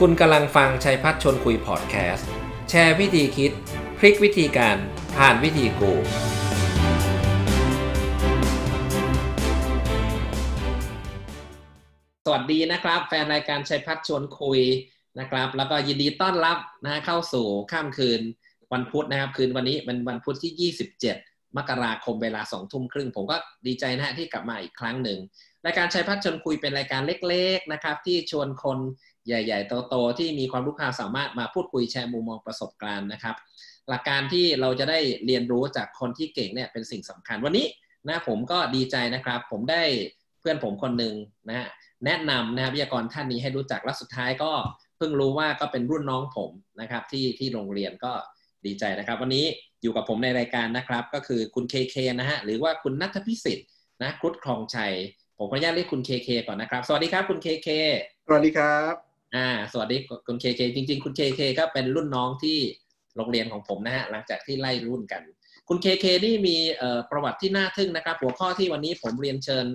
คุณกำลังฟังชัยพัฒชนคุยพอดแคสต์ แชร์วิธีคิด พลิกวิธีการผ่านวิธีกู สวัสดีนะครับ แฟนรายการชัยพัฒชวนคุยนะครับ แล้วก็ยินดีต้อนรับนะเข้าสู่ข้ามคืนวันพุธนะครับ คืนวันนี้เป็นวันพุธที่ 27 มกราคมเวลา2ทุ่มครึ่ง ผมก็ดีใจนะฮะที่กลับมาอีกครั้งหนึ่งรายการชัยพัฒชวนคุยเป็นรายการเล็ก ๆนะครับ ที่ชวนคน ใหญ่ ๆ โตๆที่มีความรู้ความสามารถมาพูดคุยแชร์มุมมองประสบการณ์นะครับ หลักการที่เราจะได้เรียนรู้จากคนที่เก่งเนี่ยเป็นสิ่งสำคัญวันนี้นะผมก็ดีใจนะครับ ผมได้เพื่อนผมคนหนึ่งนะฮะแนะนำนะครับวิทยากรท่านนี้ให้รู้จักและสุดท้ายก็เพิ่งรู้ว่าก็เป็นรุ่นน้องผมนะครับที่ที่โรงเรียนก็ดีใจนะครับ วันนี้อยู่กับผมในรายการนะครับ ก็คือคุณเคเคนะฮะหรือว่าคุณนัทพิสิทธิ์นะครุฑครองชัยผมขออนุญาตเรียกคุณเคเคก่อนนะครับ สวัสดีครับคุณเคเคสวัสดีครับ อ่าสวัสดีคุณเคเคจริง ๆ คุณเคเคก็เป็นรุ่นน้องที่โรงเรียนของผมนะฮะหลังจากที่ไล่รุ่นกัน คุณเคเคนี่มีประวัติที่น่าทึ่งนะครับ หัวข้อที่วันนี้ผมเรียนเชิญ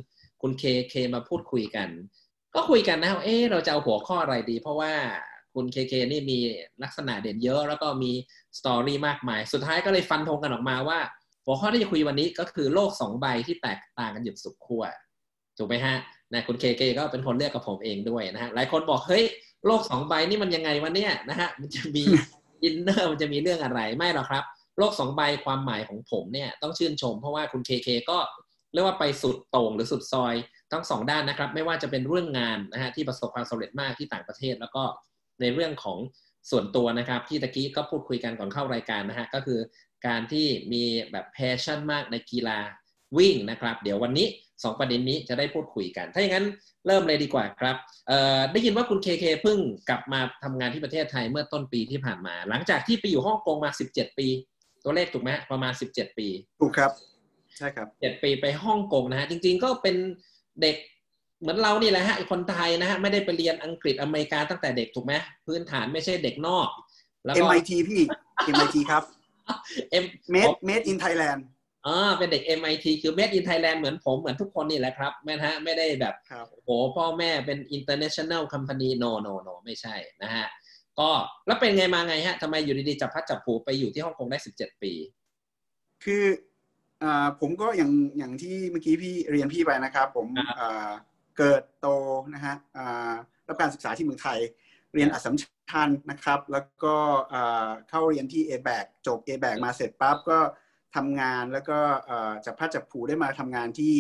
คุณเคเคมาพูดคุยกัน ก็คุยกันนะเอ๊ะเราจะเอาหัวข้ออะไรดี เพราะว่าคุณเคเคนี่มีลักษณะเด่นเยอะ แล้วก็มี story มากมาย สุดท้ายก็เลยฟันธงกันออกมาว่า หัวข้อที่จะคุยวันนี้ก็คือโลกสองใบที่แตกต่างกันอย่างสุดขั้วถูกไหมฮะนะคุณเคเคก็เป็นคนเลือกกับผมเองด้วยนะฮะหลายคนบอกเฮ้ย โลกสองใบนี่มันยังไงวะเนี่ยนะฮะมันจะมี inner มันจะมีเรื่องอะไรไม่หรอกครับ โลกสองใบความหมายของผมเนี่ยต้องชื่นชม เพราะว่าคุณเคเคก็เรียกว่าไปสุดโต่งหรือสุดซอยทั้งสองด้านนะครับ ไม่ว่าจะเป็นเรื่องงานนะฮะที่ประสบความสำเร็จมากที่ต่างประเทศ แล้วก็ในเรื่องของส่วนตัวนะครับ ที่ตะกี้ก็พูดคุยกันก่อนเข้ารายการนะฮะก็คือการที่มีแบบ passion มากในกีฬาวิ่งนะครับ เดี๋ยววันนี้ สองประเด็นนี้จะได้พูดคุยกัน ถ้าอย่างนั้นเริ่มเลยดีกว่าครับเอ่อได้ยินว่าคุณเคเคเพิ่งกลับมาทำงานที่ประเทศไทยเมื่อต้นปีที่ผ่านมา หลังจากที่ไปอยู่ฮ่องกงมา 17 ปี ตัวเลขถูกไหมประมาณ 17 ปี ถูกครับใช่ครับ7ปีไปฮ่องกงนะฮะจริง ๆ ก็เป็นเด็กเหมือนเรานี่แหละฮะคนไทยนะฮะไม่ได้ไปเรียนอังกฤษอเมริกาตั้งแต่เด็กถูกไหมพื้นฐานไม่ใช่เด็กนอก แล้วก็ MIT พี่ MIT ครับ M Made Made in Thailand อ่าเป็นเด็ก MIT คือ Made in Thailand เหมือนผมเหมือนทุกคนนี่แหละครับไม่นะฮะไม่ได้แบบครับโอ้พ่อแม่เป็น international company no no no ไม่ใช่นะฮะก็แล้วเป็นไงมาไงฮะทำไมอยู่ดีๆจับพัดจับผูไปอยู่ที่ฮ่องกงได้ 17 ปี คืออ่าผมก็อย่างอย่างที่เมื่อกี้พี่เรียนพี่ไปนะครับ ผมครับอ่าเกิดโตนะฮะอ่ารับการศึกษาที่เมืองไทย เรียนอัสสัมชัญนะครับ แล้วก็อ่าเข้าเรียนที่ a b a c จบ a b a c มาเสร็จปั๊บก็ ทำงานแล้วก็อ่าจับพัดจับผูได้มาทำงานที่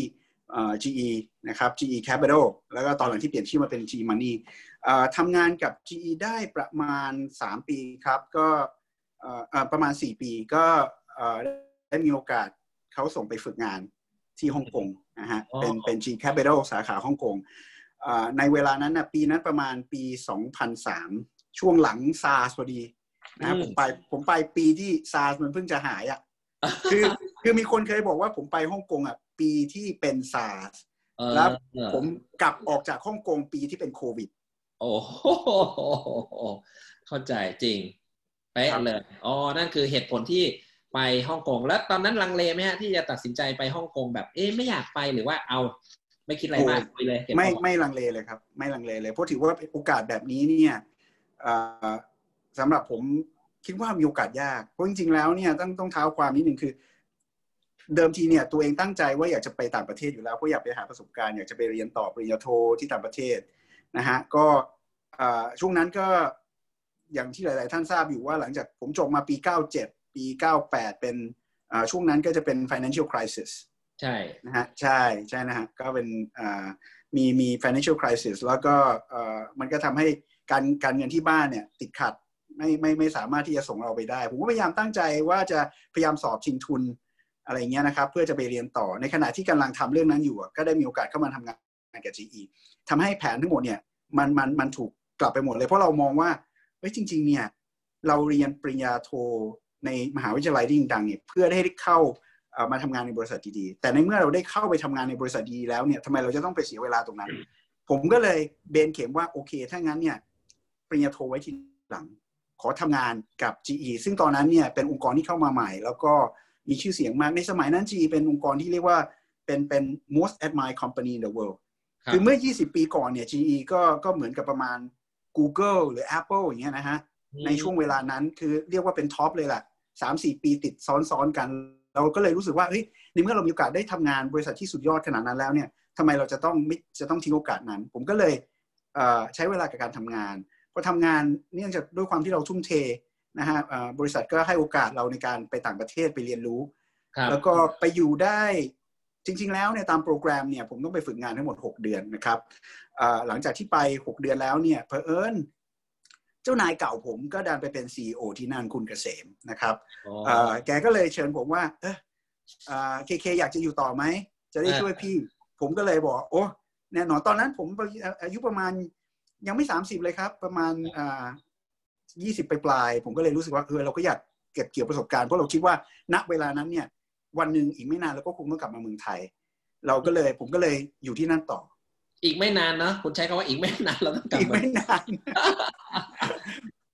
อ่า GE นะครับ GE Capital แล้วก็ตอนหลังที่เปลี่ยนชื่อมาเป็น GE Money อ่าทำงานกับ GE ได้ประมาณ 3 ปีครับ ก็เอ่อเอ่อประมาณ 4 ปีก็เอ่อได้มีโอกาสเขาส่งไปฝึกงานที่ฮ่องกงนะฮะอ๋อเป็นเป็น G Capital สาขาฮ่องกงอ่าในเวลานั้นนะปีนั้นประมาณปี 2003 ช่วงหลังซาร์พอดีนะครับผมไปผมไปปีที่ซาร์มันเพิ่งจะหายอะ คือคือมีคนเคยบอกว่าผมไปฮ่องกงอะปีที่เป็นซาร์เออแล้วผมกลับออกจากฮ่องกงปีที่เป็นโควิด โอ้โหเข้าใจจริงเป๊ะครับเลยอ๋อนั่นคือเหตุผลที่ไปฮ่องกงแล้วตอนนั้นลังเลไหมฮะที่จะตัดสินใจไปฮ่องกงแบบเอ๊ะไม่อยากไปหรือว่าเอา ไม่คิดอะไรมากไปเลยเก็บไม่เอาไม่ลังเลเลยครับ ไม่ลังเลเลยเพราะถือว่าโอกาสแบบนี้เนี่ยเอ่อสำหรับผม คิดว่ามีโอกาสยากเพราะจริงๆแล้วเนี่ยต้องต้องเท้าความนิดหนึ่งคือ เดิมทีเนี่ยตัวเองตั้งใจว่าอยากจะไปต่างประเทศอยู่แล้วเพราะอยากไปหาประสบการณ์อยากจะไปเรียนต่อปริญญาโทที่ต่างประเทศนะฮะก็เอ่อช่วงนั้นก็อย่างที่หลาย ๆ ท่านทราบอยู่ว่าหลังจากผมจบมาปี 97 ปี 98 เป็นอ่าช่วงนั้นก็จะเป็น financial crisis ใช่นะฮะใช่ใช่นะฮะก็เป็นอ่ามีมี financial crisis แล้วก็เอ่อมันก็ทำให้การการเงินที่บ้านเนี่ยติดขัด ไม่ไม่ไม่สามารถที่จะส่งเราไปได้ ผมก็พยายามตั้งใจว่าจะพยายามสอบชิงทุนอะไรเงี้ยนะครับ เพื่อจะไปเรียนต่อในขณะที่กำลังทำเรื่องนั้นอยู่ ก็ได้มีโอกาสเข้ามาทำงานกับ GE ทำให้แผนทั้งหมดเนี่ยมันมันมันถูกกลับไปหมดเลย เพราะเรามองว่าเฮ้ยจริง ๆ เนี่ยเราเรียนปริญญาโทในมหาวิทยาลัยที่ดังเนี่ยเพื่อได้เข้าเอ่อมาทำงานในบริษัทดีๆ แต่ในเมื่อเราได้เข้าไปทำงานในบริษัทดีแล้วเนี่ยทำไมเราจะต้องไปเสียเวลาตรงนั้น ผมก็เลยเบนเข็มว่าโอเค ถ้างั้นเนี่ยปริญญาโทไว้ทีหลัง ขอทำงานกับ GE ซึ่งตอนนั้นเนี่ยเป็นองค์กรที่เข้ามาใหม่ แล้วก็มีชื่อเสียงมากในสมัยนั้น GE เป็นองค์กรที่เรียกว่าเป็นเป็น most admired company in the world ครับคือเมื่อ 20 ปีก่อนเนี่ย GE ก็ก็เหมือนกับประมาณ Google หรือ Apple อย่างเงี้ยนะฮะในช่วงเวลานั้นคือเรียกว่าเป็นท็อปเลยแหละสามสี่ปีติดซ้อนๆกัน เราก็เลยรู้สึกว่าเฮ้ยในเมื่อเรามีโอกาสได้ทำงานบริษัทที่สุดยอดขนาดนั้นแล้วเนี่ยทำไมเราจะต้องไม่จะต้องทิ้งโอกาสนั้น ผมก็เลยใช้เวลากับการทำงาน พอทำงานเนื่องจากด้วยความที่เราทุ่มเทนะฮะบริษัทก็ให้โอกาสเราในการไปต่างประเทศไปเรียนรู้ แล้วก็ไปอยู่ได้จริง ๆ แล้วเนี่ยตามโปรแกรมเนี่ยผมต้องไปฝึกงานทั้งหมด 6 เดือนนะครับหลังจากที่ไป 6 เดือนแล้วเนี่ยเพอเอิญเจ้านายเก่าผมก็ดันไปเป็นซีอที่นั่นคุณเกษมนะครับแกก็เลยเชิญผมว่าเออเคเคอยากจะอยู่ต่อไหม จะได้ช่วยพี่ ผมก็เลยบอก โอ้แน่นอนตอนนั้นผมอายุประมาณ ยังไม่สามสิบเลยครับ ประมาณอ่ายี่สิบปลายๆผมก็เลยรู้สึกว่าเออเราก็อยากเก็บเกี่ยวประสบการณ์เพราะเราคิดว่าณเวลานั้นเนี่ย วันหนึ่งอีกไม่นานเราก็คงต้องกลับมาเมืองไทย เราก็เลยผมก็เลยอยู่ที่นั่นต่อ อีกไม่นานเนาะคุณใช้คาว่าอีกไม่นานเราต้องกลับอีกไม่นาน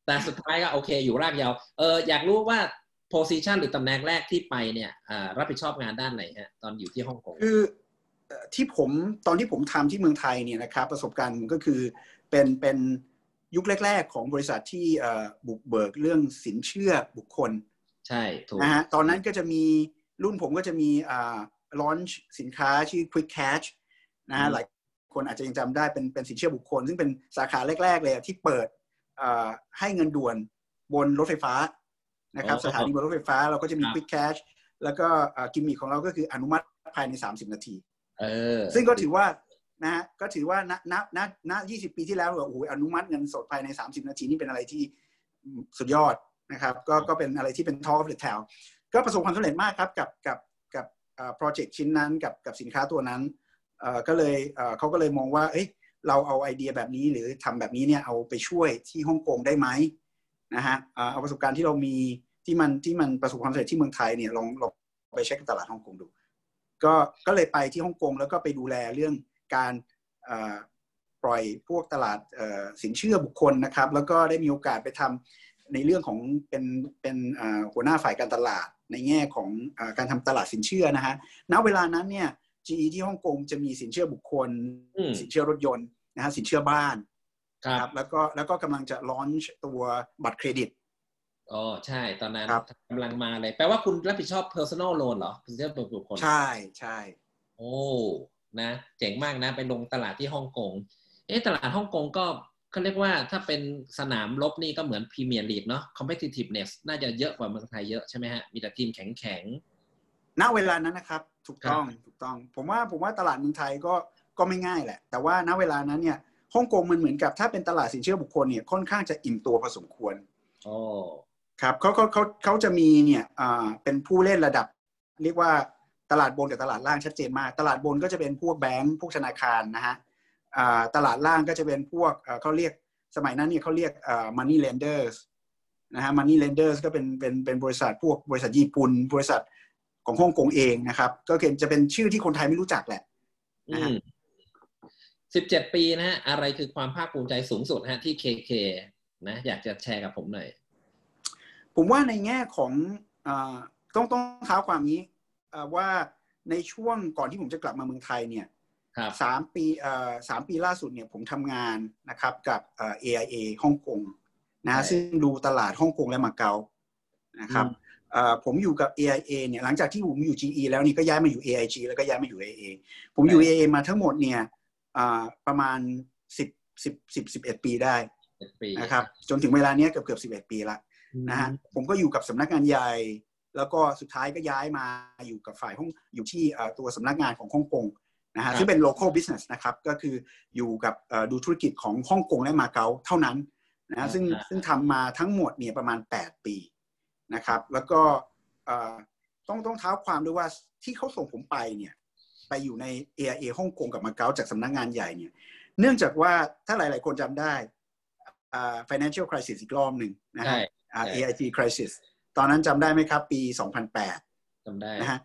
แต่สุดท้ายก็โอเค อยู่รากยาวเอออยากรู้ว่า position หรือตำแหน่งแรกที่ไปเนี่ยรับผิดชอบงานด้านไหนฮะตอนอยู่ที่ฮ่องกงคือ ที่ผมตอนที่ผมทำที่เมืองไทยเนี่ยนะครับประสบการณ์ก็คือเป็นเป็นยุคแรก ๆ ของบริษัทที่บุกเบิกเรื่องสินเชื่อบุคคล ใช่ถูกนะฮะตอนนั้นก็จะมีรุ่นผมก็จะมีอ่าลอนช์สินค้าชื่อ Quick Cash นะฮะหลายคนอาจจะยังจำได้เป็นเป็นสินเชื่อบุคคล ซึ่งเป็นสาขาแรก ๆ เลยที่เปิดให้เงินด่วนบนรถไฟฟ้านะครับสถานีบนรถไฟฟ้าเราก็จะมี Quick Cash แล้วก็กิมมิคของเราก็คืออนุมัติภายใน 30 นาที ซึ่งก็ถือว่านะฮะก็ถือว่าณณณณ20ปีที่แล้วโอ้โหอนุมัติเงินสดภายใน30นาทีนี่เป็นอะไรที่สุดยอดนะครับ ก็ก็เป็นอะไรที่เป็น talk of the town ก็ประสบความสำเร็จมากครับกับกับกับ project ชิ้นนั้นกับกับสินค้าตัวนั้นก็เลยเขาก็เลยมองว่า เอ้ยเราเอาไอเดียแบบนี้หรือทำแบบนี้เนี่ยเอาไปช่วยที่ฮ่องกงได้ไหมนะฮะเอาประสบการณ์ที่เรามีที่มันที่มันประสบความสำเร็จที่เมืองไทยเนี่ยลองลองไปเช็คตลาดฮ่องกงดู ก็ก็เลยไปที่ฮ่องกงแล้วก็ไปดูแลเรื่องการปล่อยพวกตลาดสินเชื่อบุคคลนะครับ แล้วก็ได้มีโอกาสไปทำในเรื่องของเป็นเป็นหัวหน้าฝ่ายการตลาดในแง่ของอการทำตลาดสินเชื่อนะฮะณเวลานั้นเนี่ย GE ที่ฮ่องกงจะมีสินเชื่อบุคคล สินเชื่อรถยนต์นะฮะสินเชื่อบ้านครับแล้วก็แล้วก็กำลังจะลอนช์ตัวบัตรเครดิต อ๋อใช่ตอนนั้นกำลังมาเลย แปลว่าคุณรับผิดชอบ personal loan เหรอสินเชื่อบุคคลใช่ใช่โอ้นะ เจ๋งมากนะ ไปลงตลาดที่ฮ่องกงเอ๊ะตลาดฮ่องกงก็เขาเรียกว่าถ้าเป็นสนามลบนี่ก็เหมือนพรีเมียร์ลีกเนาะ competitiveness น่าจะเยอะกว่าเมืองไทยเยอะใช่ไหมฮะ มีแต่ทีมแข็งแข็งณเวลานั้นนะครับ ถูกต้องถูกต้อง ผมว่าผมว่าตลาดเมืองไทยก็ก็ไม่ง่ายแหละ แต่ว่าณเวลานั้นเนี่ยฮ่องกงมันเหมือนกับถ้าเป็นตลาดสินเชื่อบุคคลเนี่ยค่อนข้างจะอิ่มตัวพอสมควรอ๋อ ครับเขาเขาเขาเขาจะมีเนี่ยเป็นผู้เล่นระดับ เรียกว่าตลาดบนกับตลาดล่างชัดเจนมาก ตลาดบนก็จะเป็นพวกแบงก์พวกธนาคารนะฮะตลาดล่างก็จะเป็นพวกเขาเรียกสมัยนั้นเนี่ยเขาเรียก money lenders นะฮะ money lenders ก็เป็นเป็นเป็นบริษัทพวกบริษัทญี่ปุ่น บริษัทของฮ่องกงเองนะครับ ก็เจะเป็นชื่อที่คนไทยไม่รู้จักแหละนะฮะสิบเจ็ดปีนะฮะอะไรคือความภาคภูมิใจสูงสุดฮะที่เคเคนะ อยากจะแชร์กับผมหน่อย ผมว่าในแง่ของอต้องต้องเท้าความนี้ว่าในช่วงก่อนที่ผมจะกลับมาเมืองไทยเนี่ยสามปีสามปีล่าสุดเนี่ยผมทำงานนะครับกับ AIA ฮ่องกงนะซึ่งดูตลาดฮ่องกงและมาเก๊านะครับผมอยู่กับ AIA เนี่ยหลังจากที่ผมอยู่ GE แล้วนี่ก็ย้ายมาอยู่ AIG แล้วก็ย้ายมาอยู่ AIA ผมอยู่ AIA มาทั้งหมดเนี่ยประมาณสิบสิบสิบสิบเอ็ดปีได้นะครับจนถึงเวลานี้เกือบเกือบสิบเอ็ดปีละ นะฮะผมก็อยู่กับสำนักงานใหญ่ แล้วก็สุดท้ายก็ย้ายมาอยู่กับฝ่ายห้องอยู่ที่ตัวสำนักงานของฮ่องกงนะฮะซึ่งเป็น local business นะครับก็คืออยู่กับดูธุรกิจของฮ่องกงและมาเก๊าเท่านั้นนะซึ่งซึ่งทำมาทั้งหมดเนี่ยประมาณ 8 ปีนะครับ แล้วก็ต้องต้องเท้าความด้วยว่าที่เขาส่งผมไปเนี่ยไปอยู่ใน AIA ฮ่องกงกับมาเก๊าจากสำนักงานใหญ่เนี่ยเนื่องจากว่าถ้าหลาย ๆ คนจำได้ financial crisis อีกรอบหนึ่งนะฮะ AIG crisis ตอนนั้นจำได้ไหมครับ ปี 2008จำได้นะฮะ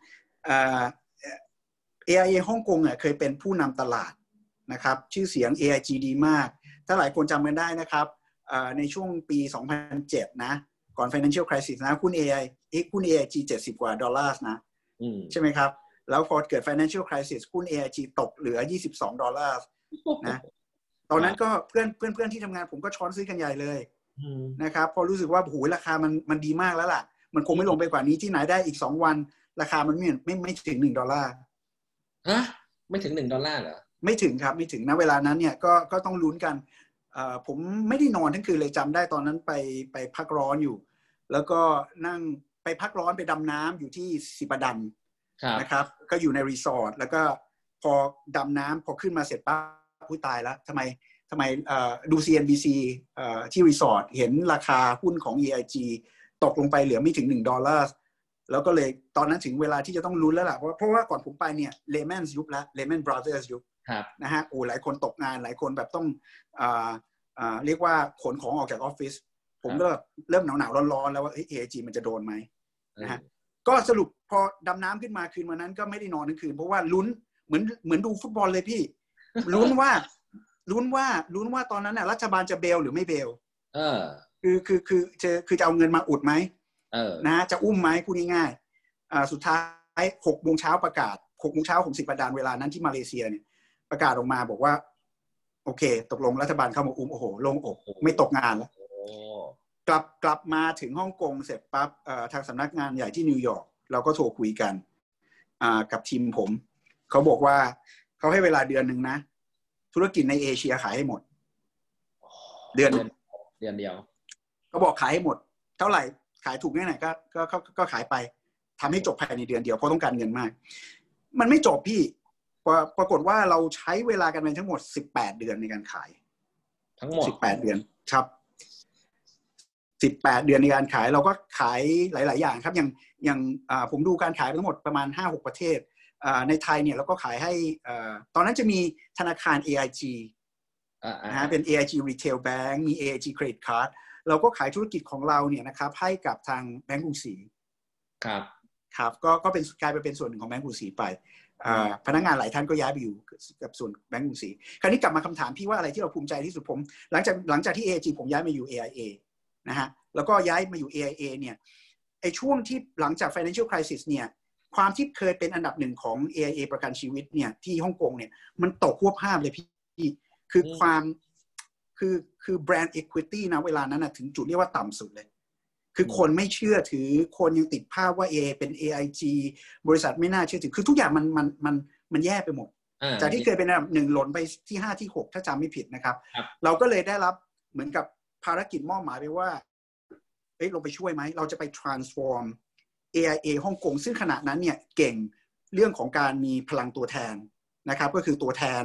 AIA ฮ่องกงเนี่ยเคยเป็นผู้นำตลาดนะครับ ชื่อเสียง AIG ดีมาก ถ้าหลายคนจำกันได้นะครับในช่วงปี 2007 นะ ก่อน financial crisis นะคุณ AI คุณ AIG 70 กว่าดอลลาร์นะใช่ไหมครับ แล้วพอเกิด financial crisis คุณ AIG ตกเหลือ 22 ดอลลาร์นะ ตอนนั้นก็เพื่อนเพื่อนเพื่อนที่ทำงานผมก็ช้อนซื้อกันใหญ่เลยอืม นะครับพอรู้สึกว่าโอ้โหราคามันมันดีมากแล้วล่ะ มันคงไม่ลงไปกว่านี้ที่ไหนได้อีกสองวัน ราคามันไม่ไม่ไม่ถึงหนึ่งดอลลาร์ฮะไม่ถึงหนึ่งดอลลาร์เหรอไม่ถึงครับไม่ถึงนะเวลานั้นเนี่ยก็ก็ต้องลุ้นกันเอ่อผมไม่ได้นอนทั้งคืนเลยจำได้ตอนนั้นไปไปพักร้อนอยู่ แล้วก็นั่งไปพักร้อนไปดำน้ำอยู่ที่สิปาดันครับนะครับ ก็อยู่ในรีสอร์ทแล้วก็พอดำน้ำพอขึ้นมาเสร็จปั๊บอุ๊ยตายแล้วทำไม ทำไมเอ่อดู CNBC เอ่อที่รีสอร์ทเห็นราคาหุ้นของ AIG ตกลงไปเหลือไม่ถึงหนึ่งดอลลาร์แล้วก็เลยตอนนั้นถึงเวลาที่จะต้องลุ้นแล้วล่ะเพราะเพราะว่าก่อนผมไปเนี่ยเลแมนยุบแล้วเลแมนบราเ h อร์สยุบครับนะฮะโอ้หลายคนตกงานหลายคนแบบต้องอ่าอ่าเรียกว่าขนของออกจากออฟฟิศผมก็เริ่มหนาวหนาวๆร้อนๆ แล้วว่าเอไอจีมันจะโดนไหมนะฮะก็สรุปพอดำน้ำขึ้นมาคืนวันนั้นก็ไม่ได้นอนทั้งคืน เพราะว่าลุ้นเหมือนเหมือนดูฟุตบอลเลยพี่ลุ้นว่า ลุ้นว่าลุ้นว่าตอนนั้นน่ะรัฐบาลจะเบลหรือไม่เบลเออ คือคือคือจะคือจะเอาเงินมาอุดไหมเออนะฮะจะอุ้มไหมพูดง่ายๆอ่าสุดท้ายหกโมงเช้าประกาศหกโมงเช้าของสิบประดานเวลานั้นที่มาเลเซียเนี่ย ประกาศออกมาบอกว่า โอเค ตกลงรัฐบาลเข้ามาอุ้มโอ้โหโลงอกไม่ตกงานแล้วโอ้กลับกลับมาถึงฮ่องกงเสร็จปั๊บเอ่อทางสำนักงานใหญ่ที่นิวยอร์กเราก็โทรคุยกันอ่ากับทีมผม เขาบอกว่าเขาให้เวลาเดือนหนึ่งนะ ธุรกิจในเอเชียขายให้หมด เดือนหนึ่งเดือนเดียว ก็บอกขายให้หมด เท่าไหร่ขายถูกแค่ไหนก็ก็ก็ก็ขายไปทำให้จบภายในเดือนเดียวเพราะต้องการเงินมาก มันไม่จบพี่ปรปรากฏว่าเราใช้เวลากันไปทั้งหมดสิบแปดเดือนในการขาย ทั้งหมดสิบแปดเดือนครับสิบแปดเดือนในการขายเราก็ขายหลาย ๆ อย่างครับ อย่างอย่างอ่าผมดูการขายทั้งหมดประมาณห้าหกประเทศอ่า ในไทยเนี่ยเราก็ขายให้อ่าตอนนั้นจะมีธนาคาร AIG อ่าอ่านะฮะเป็น AIG Retail Bank มี AIG Credit Card เราก็ขายธุรกิจของเราเนี่ยนะครับให้กับทางแบงก์กรุงศรีครับครับก็ก็เป็นกลายไปเป็นส่วนหนึ่งของแบงก์กรุงศรีไปอ่าพนักงานหลายท่านก็ย้ายไปอยู่กับส่วนแบงก์กรุงศรีคราวนี้กลับมาคำถามพี่ว่าอะไรที่เราภูมิใจที่สุดผม หลังจากหลังจากที่ AIG ผมย้ายมาอยู่ AIA นะฮะแล้วก็ย้ายมาอยู่ AIA เนี่ยไอช่วงที่หลังจาก financial crisis เนี่ย ความที่เคยเป็นอันดับหนึ่งของ AIA ประกันชีวิตเนี่ยที่ฮ่องกงเนี่ยมันตกควบห้ามเลยพี่ คือความคือคือ brand equity นะเวลานั้นนะถึงจุดเรียกว่าต่ำสุดเลย คือคนไม่เชื่อถือคนยังติดภาพว่า AA เป็น AIG บริษัทไม่น่าเชื่อถือ คือทุกอย่างมันมันมันมันแย่ไปหมดอ่าจากที่เคยเป็นอันดับหนึ่งหล่นไปที่ห้าที่หกถ้าจำไม่ผิดนะครับครับ เราก็เลยได้รับเหมือนกับภารกิจมอบหมายไปว่าเอ้ยลงไปช่วยไหม เราจะไป transform AIA ฮ่องกงซึ่งขณะนั้นเนี่ยเก่งเรื่องของการมีพลังตัวแทนนะครับก็คือตัวแทน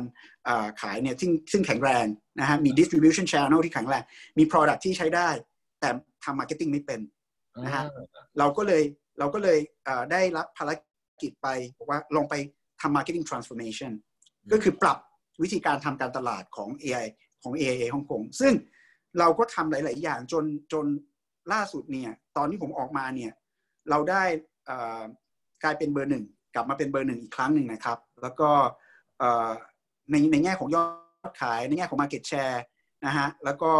อ่าขายเนี่ยซึ่งซึ่งแข็งแรงนะฮะมี distribution channel ที่แข็งแรง มี product ที่ใช้ได้ แต่ทำ marketing ไม่เป็นนะฮะเราก็เลยเราก็เลยเอ่อได้รับภารกิจไปบอกว่าลองไปทำ marketing transformation ก็คือปรับวิธีการทำการตลาดของ AI ของ AIA ฮ่องกงซึ่งเราก็ทำหลาย ๆ อย่างจนจนล่าสุดเนี่ยตอนที่ผมออกมาเนี่ย เราได้กลายเป็นเบอร์หนึ่งกลับมาเป็นเบอร์หนึ่งอีกครั้งหนึ่งนะครับ แล้วก็ในในแง่ของยอดขายในแง่ของ market share นะฮะแล้วก็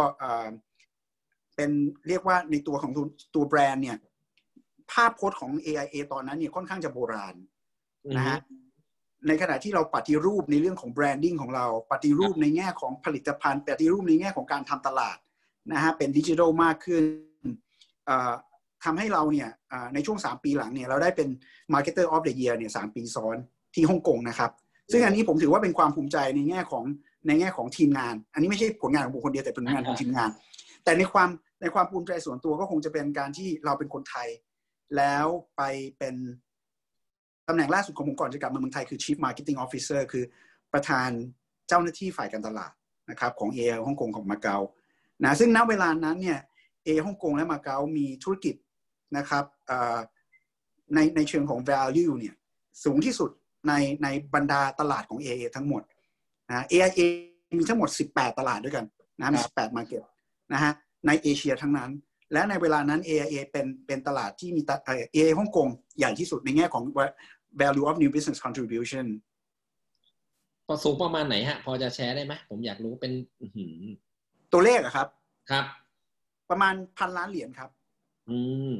เป็นเรียกว่าในตัวของตัวตัวแบรนด์เนี่ยภาพพจน์ของ AIA ตอนนั้นเนี่ยค่อนข้างจะโบราณนะฮะในขณะที่เราปฏิรูปในเรื่องของ branding ของเรา ปฏิรูปในแง่ของผลิตภัณฑ์ ปฏิรูปในแง่ของการทำตลาดนะฮะเป็นดิจิทัลมากขึ้น ทำให้เราเนี่ยเอ่อในช่วง 3 ปีหลังเนี่ยเราได้เป็น Marketer of the Year เนี่ยสปีซ้อนที่ฮ่องกงนะครับ ซึ่งอันนี้ผมถือว่าเป็นความภูมิใจในแง่ของในแง่ของทีมงาน อันนี้ไม่ใช่ผลงานของบุคคลเดียวแต่เป็นผลงานของทีมงาน แต่ในความในความภูมิใจส่วนตัวก็คงจะเป็นการที่เราเป็นคนไทย แล้วไปเป็นตำแหน่งล่าสุดของผมก่อนจะกลับมาเมืองไทยคือ Chief Marketing Officer คือประธานเจ้าหน้าที่ฝ่ายการตลาดนะครับของเอฮ่องกงของมาเก๊านะซึ่งณเวลานั้นเนี่ยเอฮ่องกงและมาเก๊ามีธุรกิจ นะครับเอ่อในในเชิงของ value เนี่ยสูงที่สุดในในบรรดาตลาดของ AA ทั้งหมดนะ AIA มีทั้งหมด 18 ตลาดด้วยกันนะมี 18 market นะฮะในเอเชียทั้งนั้น และในเวลานั้น AIA เป็นเป็นตลาดที่มีตะเอ่อ AIA ฮ่องกงใหญ่ที่สุดในแง่ของ value of new business contribution ก็สูงประมาณไหนฮะ พอจะแชร์ได้ไหมผมอยากรู้เป็นอื้อหือตัวเลขอะครับ ครับ ประมาณพันล้านเหรียญครับ อืม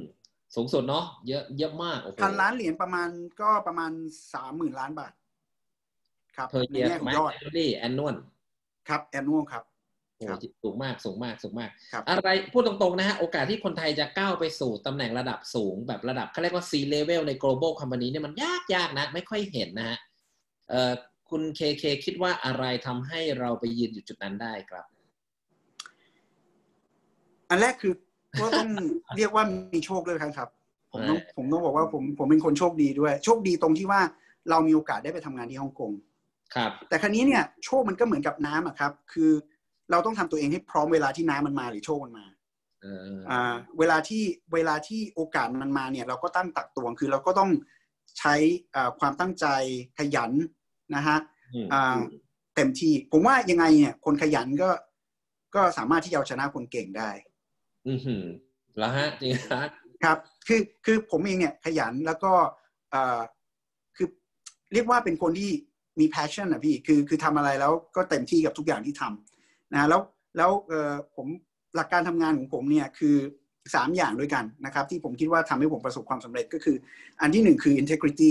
สูงสุดเนาะเยอะเยอะมากโอ้โหพันล้านเหรียญประมาณก็ประมาณสามหมื่นล้านบาท ครับเพอในเยียแง่ขไหอมงยอดแอนนวลครับ annual ครับโอ้ครับสูงมากสูงมากสูงมากครับอะไรพูดตรงๆนะฮะ โอกาสที่คนไทยจะก้าวไปสู่ตำแหน่งระดับสูง แบบระดับเขาเรียกว่า C level ใน global company เนี่ยมันยากยากนะ ไม่ค่อยเห็นนะฮะเอ่อคุณเคเคคิดว่าอะไรทำให้เราไปยืนอยู่จุดนั้นได้ครับ อันแรกคือ ก็ต้องเรียกว่ามีโชคด้วยครับ ผมต้องใช่ผมต้องบอกว่าผมผมเป็นคนโชคดีด้วย โชคดีตรงที่ว่าเรามีโอกาสได้ไปทำงานที่ฮ่องกงครับ แต่ครั้นี้เนี่ยโชคมันก็เหมือนกับน้ำอะครับ คือเราต้องทำตัวเองให้พร้อมเวลาที่น้ำมันมาหรือโชคมันมาเอออ่าเวลาที่เวลาที่โอกาสมันมาเนี่ย เราก็ตั้งตักตวงคือเราก็ต้องใช้อ่าความตั้งใจขยันนะฮะอืมอ่าเต็มที่ผมว่ายังไงเนี่ยคนขยันก็ก็สามารถที่จะเอาชนะคนเก่งได้ อือหือแล้วฮะจริงฮะครับคือคือผมเองเนี่ยขยันแล้วก็เอ่อคือเรียกว่าเป็นคนที่มี passion นะพี่คือคือทำอะไรแล้วก็เต็มที่กับทุกอย่างที่ทำนะแล้วแล้วเอ่อผมหลักการทำงานของผมเนี่ยคือสามอย่างด้วยกันนะครับ ที่ผมคิดว่าทำให้ผมประสบความสำเร็จก็คือ อันที่หนึ่งคือ integrity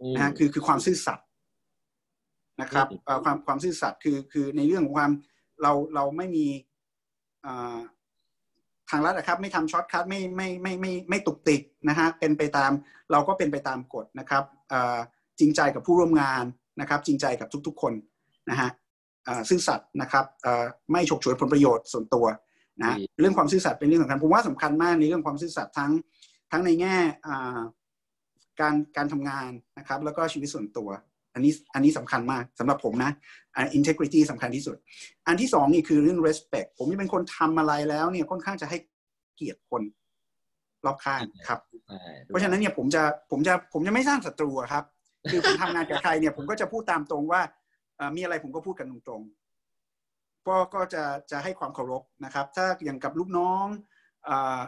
อืมนะฮะคือคือความซื่อสัตย์นะครับอืมเอ่อความความซื่อสัตย์คือคือในเรื่องของความเราเราไม่มีอ่า ทางลัดนะครับไม่ทำช็อตคัทไม่ไม่ไม่ไม่ไม่ตุกติกนะฮะเป็นไปตามเราก็เป็นไปตามกฎนะครับเอ่อจริงใจกับผู้ร่วมงานนะครับจริงใจกับทุกๆคนนะฮะอ่าซื่อสัตย์นะครับเอ่อไม่ฉกฉวยผลประโยชน์ส่วนตัวนะฮะดีเรื่องความซื่อสัตย์เป็นเรื่องสำคัญผมว่าสำคัญมากในเรื่องความซื่อสัตย์ทั้งทั้งในแง่อ่าการการทำงานนะครับแล้วก็ชีวิตส่วนตัว อันนี้อันนี้สำคัญมากสำหรับผมนะอ่า integrity สำคัญที่สุด อันที่สองนี่คือเรื่อง respect ผมนี่เป็นคนทำอะไรแล้วเนี่ยค่อนข้างจะให้เกียรติคนรอบข้างครับใช่เพราะฉะนั้นเนี่ยผมจะผมจะผมจะไม่สร้างศัตรูอะครับ คือผมทำงานกับใครเนี่ยผมก็จะพูดตามตรงว่าเอ่อมีอะไรผมก็พูดกันตรงๆก็ก็จะจะให้ความเคารพนะครับ ถ้าอย่างกับลูกน้องเอ่อ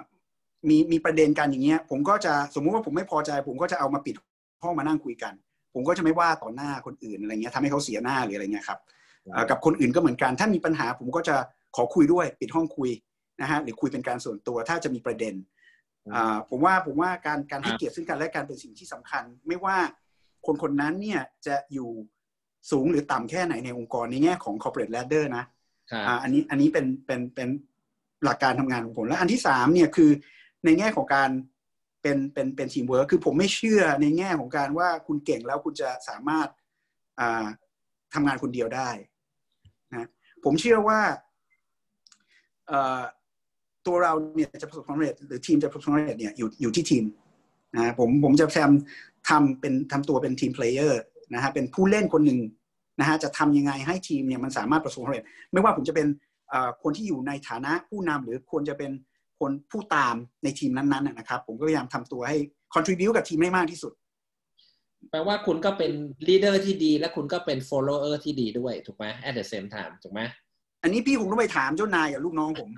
มีมีประเด็นกันอย่างเงี้ย ผมก็จะสมมุติว่าผมไม่พอใจ ผมก็จะเอามาปิดห้องมานั่งคุยกัน ผมก็จะไม่ว่าต่อหน้าคนอื่นอะไรเงี้ยทำให้เขาเสียหน้าหรืออะไรเงี้ยครับเอ่อกับคนอื่นก็เหมือนกัน ถ้ามีปัญหาผมก็จะขอคุยด้วยปิดห้องคุยนะฮะหรือคุยเป็นการส่วนตัวถ้าจะมีประเด็นอ่าผมว่าผมว่าการการให้เกียรติซึ่งกันและกันเป็นสิ่งที่สำคัญ ไม่ว่าคนคนนั้นเนี่ยจะอยู่สูงหรือต่ำแค่ไหนในองค์กรในแง่ของ corporate ladder นะครับอ่าอันนี้อันนี้เป็นเป็นเป็นหลักการทำงานของผมและอันที่สามเนี่ยคือในแง่ของการ เป็นเป็นเป็นทีมเวิร์คคือผมไม่เชื่อในแง่ของการว่าคุณเก่งแล้วคุณจะสามารถอ่าทำงานคนเดียวได้นะผมเชื่อว่าเอ่อตัวเราเนี่ยจะประสบความสำเร็จหรือทีมจะประสบความสำเร็จเนี่ยอยู่อยู่ที่ทีมนะผมผมจะพยายามทำเป็นทำตัวเป็น team player นะฮะเป็นผู้เล่นคนหนึ่งนะฮะจะทำยังไงให้ทีมเนี่ยมันสามารถประสบความสำเร็จ ไม่ว่าผมจะเป็นอ่อคนที่อยู่ในฐานะผู้นำหรือควรจะเป็น คนผู้ตามในทีมนั้นๆนะนะครับ ผมก็พยายามทำตัวให้ contribu กับทีมให้มากที่สุด แปลว่าคุณก็เป็น leader ที่ดี และคุณก็เป็น follower ที่ดีด้วยถูกไหม at the same time ถูกไหมอันนี้พี่คงต้องไปถามเจ้านายกับลูกน้องผม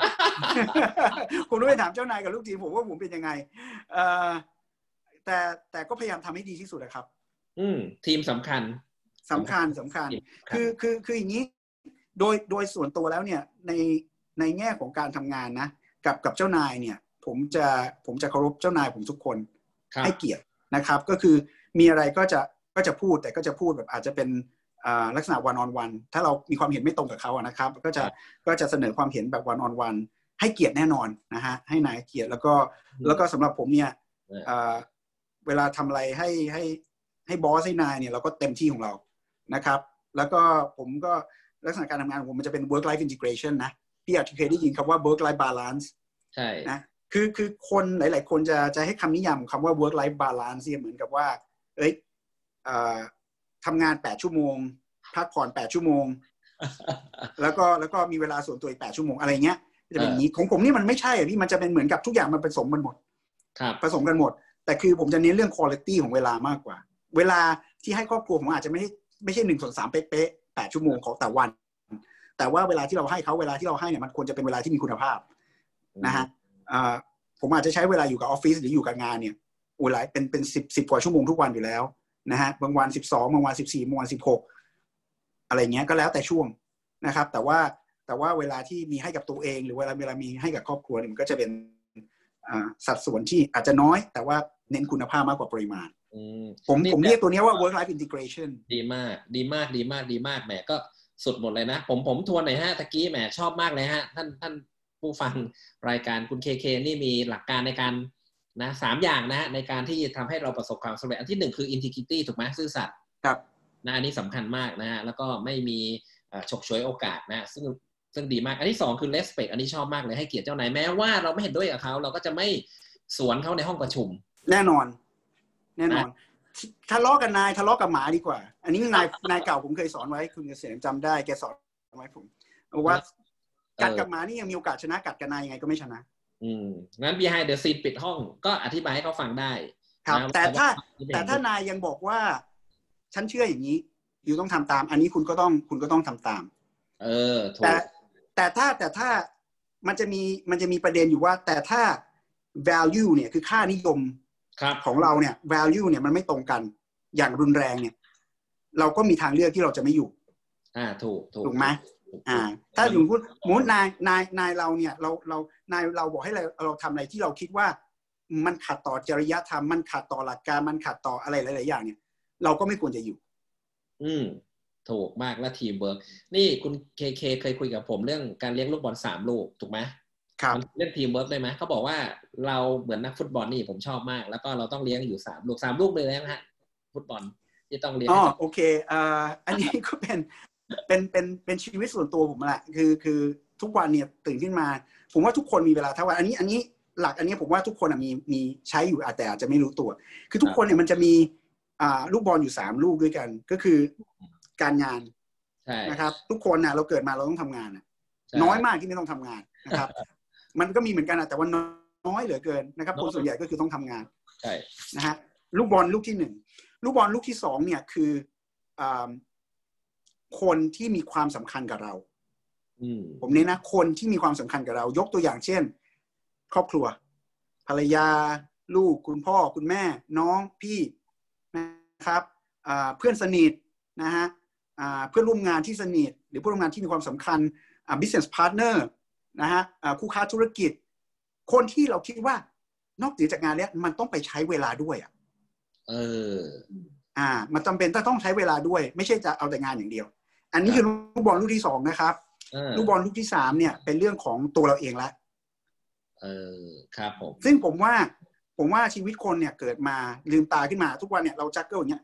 ผมต้องไปถามเจ้านายกับลูกทีมผมว่าผมเป็นยังไงเอ่อแต่แต่ก็พยายามทำให้ดีที่สุดนะครับ อืมทีมสำคัญสำคัญสำคัญ คือคือคืออย่างนี้ โดยโดยส่วนตัวแล้วเนี่ยในในแง่ของการทำงานนะ กับกับเจ้านายเนี่ย ผมจะผมจะเคารพเจ้านายผมทุกคนครับให้เกียรตินะครับ ก็คือมีอะไรก็จะก็จะพูดแต่ก็จะพูดแบบอาจจะเป็นอ่าลักษณะ one on one ถ้าเรามีความเห็นไม่ตรงกับเขาอะนะครับ ก็จะครับก็จะเสนอความเห็นแบบ one on one ให้เกียรติแน่นอนนะฮะให้นายเกียรติแล้วก็อืมแล้วก็สำหรับผมเนี่ยเอออ่าเวลาทำอะไรให้ให้ให้บอสให้นายเนี่ยเราก็เต็มที่ของเรานะครับ แล้วก็ผมก็ลักษณะการทำงานของผมมันจะเป็น work life integration นะ พี่อาจจะเคยได้ยินคำว่า work life balance ใช่นะคือคือคนหลาย ๆ คนจะจะให้คำนิยามของคำว่า work life balance เนี่ยเหมือนกับว่า เอ้ยเอ่อทำงานแปดชั่วโมง พักผ่อนแปดชั่วโมง แล้วก็แล้วก็มีเวลาส่วนตัวอีกแปดชั่วโมงอะไรเงี้ยจะเป็นอย่างนี้ของผมนี่มันไม่ใช่อะพี่มันจะเป็นเหมือนกับทุกอย่างมันผสมกันหมดครับผสมกันหมด แต่คือผมจะเน้นเรื่องคุณภาพของเวลามากกว่า เวลาที่ให้ครอบครัวผมอาจจะไม่ได้ไม่ใช่หนึ่งส่วนสามเป๊ะๆแปดชั่วโมงของแต่วัน แต่ว่าเวลาที่เราให้เขาเวลาที่เราให้เนี่ยมันควรจะเป็นเวลาที่มีคุณภาพนะฮะอ่าผมอาจจะใช้เวลาอยู่กับออฟฟิศหรืออยู่กับงานเนี่ยโอ้หลายเป็นเป็นสิบสิบกว่าชั่วโมงทุกวันอยู่แล้วนะฮะบางวันสิบสองบางวันสิบสี่บางวันสิบหกอะไรเงี้ยก็แล้วแต่ช่วงนะครับ แต่ว่าแต่ว่าเวลาที่มีให้กับตัวเอง หรือเวลาเวลามีให้กับครอบครัวเนี่ยมันก็จะเป็นอ่าสัดส่วนที่อาจจะน้อย แต่ว่าเน้นคุณภาพมากกว่าปริมาณอืมผมนี่ผมแต่เรียกตัวเนี้ยว่า work life integration ดีมาก ดีมากดีมากดีมากแหมก็ สุดหมดเลยนะ ผมผมทวนหน่อยฮะตะกี้แหมชอบมากเลยฮะ ท่านท่านผู้ฟังรายการคุณเคเคนี่มีหลักการในการนะสามอย่างนะฮะในการที่ทำให้เราประสบความสำเร็จอันที่หนึ่งคือ integrity ถูกไหมซื่อสัตย์ครับนะอันนี้สำคัญมากนะฮะแล้วก็ไม่มีเอ่อฉกฉวยโอกาสนะซึ่งซึ่งดีมาก อันที่สองคือ respect อันนี้ชอบมากเลยให้เกียรติเจ้านายแม้ว่าเราไม่เห็นด้วยกับเขาเราก็จะไม่สวนเขาในห้องประชุม แน่นอน แน่นอน ทะเลาะกับนายทะเลาะกับหมาดีกว่า อันนี้นายนายเก่าผมเคยสอนไว้ คุณเกษมจำได้แกสอนไว้ผมบอกว่าเออกัดกับหมานี่ยังมีโอกาสชนะกัดกับนายยังไงก็ไม่ชนะ อืมงั้น behind the scene ปิดห้องก็อธิบายให้เขาฟังได้ ครับนะแต่ถ้าว่แต่ถ้านายยังบอกว่า ฉันเชื่ออย่างนี้ อยู่ต้องทำตาม อันนี้คุณก็ต้องคุณก็ต้องทำตาม เออถูแต่กแต่ถ้าแต่ถ้ามันจะมีมันจะมีประเด็นอยู่ว่า แต่ถ้า value เนี่ยคือค่านิยมครับ ของเราเนี่ย value เนี่ยมันไม่ตรงกันอย่างรุนแรงเนี่ย เราก็มีทางเลือกที่เราจะไม่อยู่ อ่าถูกถูกถูกไหมถูกอ่า ถ้าสมมติสมมตินายนายนายเราเนี่ย เราเรานายเราบอกให้เราเราทำอะไรที่เราคิดว่า มันขัดต่อจริยธรรมมันขัดต่อหลักการมันขัดต่ออะไรหลาย ๆ อย่างเนี่ย เราก็ไม่ควรจะอยู่ อืมถูกมากและทีมเวิร์กนี่คุณเคเคเคยคุยกับผมเรื่องการเลี้ยงลูกบอลสามลูกถูกไหม ครับมันเรื่องทีมเวิร์กได้ไหมเขาบอกว่าเราเหมือนนักฟุตบอลนี่ผมชอบมาก แล้วก็เราต้องเลี้ยงอยู่สามลูกสามลูกเลยนะฮะฟุตบอลที่ต้องเลี้ยงอ๋อให้โอเคอ่าอันนี้ก็เป็นเป็นเป็นเป็นชีวิตส่วนตัวผมแหละคือคือทุกวันเนี่ยตื่นขึ้นมา ผมว่าทุกคนมีเวลาเท่ากันอันนี้อันนี้หลักอันนี้ผมว่าทุกคนอะมีมีใช้อยู่แต่อาจจะไม่รู้ตัว คือทุกคนเนี่ยมันจะมีอ่าลูกบอลอยู่สามลูกด้วยกัน ก็คือการงานใช่นะครับ ทุกคนนะเราเกิดมาเราต้องทำงานอะใช่น้อยมากที่ไม่ต้องทำงานนะครับ มันก็มีเหมือนกันอะแต่ว่าน้อยเหลือเกินนะครับน้คอยนส่วนใหญ่ก็คือต้องทำงานใช่นะฮะลูกบอลลูกที่หนึ่งลูกบอลลูกที่สองเนี่ยคืออาคนที่มีความสำคัญกับเราอืมผมเน้นนะคนที่มีความสำคัญกับเรา ยกตัวอย่างเช่น ครอบครัว ภรรยา ลูกคุณพ่อคุณแม่ น้องพี่นะครับอ่าเพื่อนสนิทนะฮะอ่าเพื่อนร่วมงานที่สนิท หรือเพื่อนร่วมงานที่มีความสำคัญอ่า business partner นะฮะอ่าคู่ค้าธุรกิจ คนที่เราคิดว่านอกเหนือจากงานแล้วมันต้องไปใช้เวลาด้วยอะเออ อ่า มันจำเป็นต้องใช้เวลาด้วย ไม่ใช่จะเอาแต่งานอย่างเดียว อันนี้คือลูกบอลลูกที่สองนะครับเออลูกบอลลูกที่สามเนี่ย เป็นเรื่องของตัวเราเองละเออครับผมซึ่งผมว่าผมว่าชีวิตคนเนี่ยเกิดมาลืมตาขึ้นมาทุกวันเนี่ยเราจักเกิลอย่างเงี้ย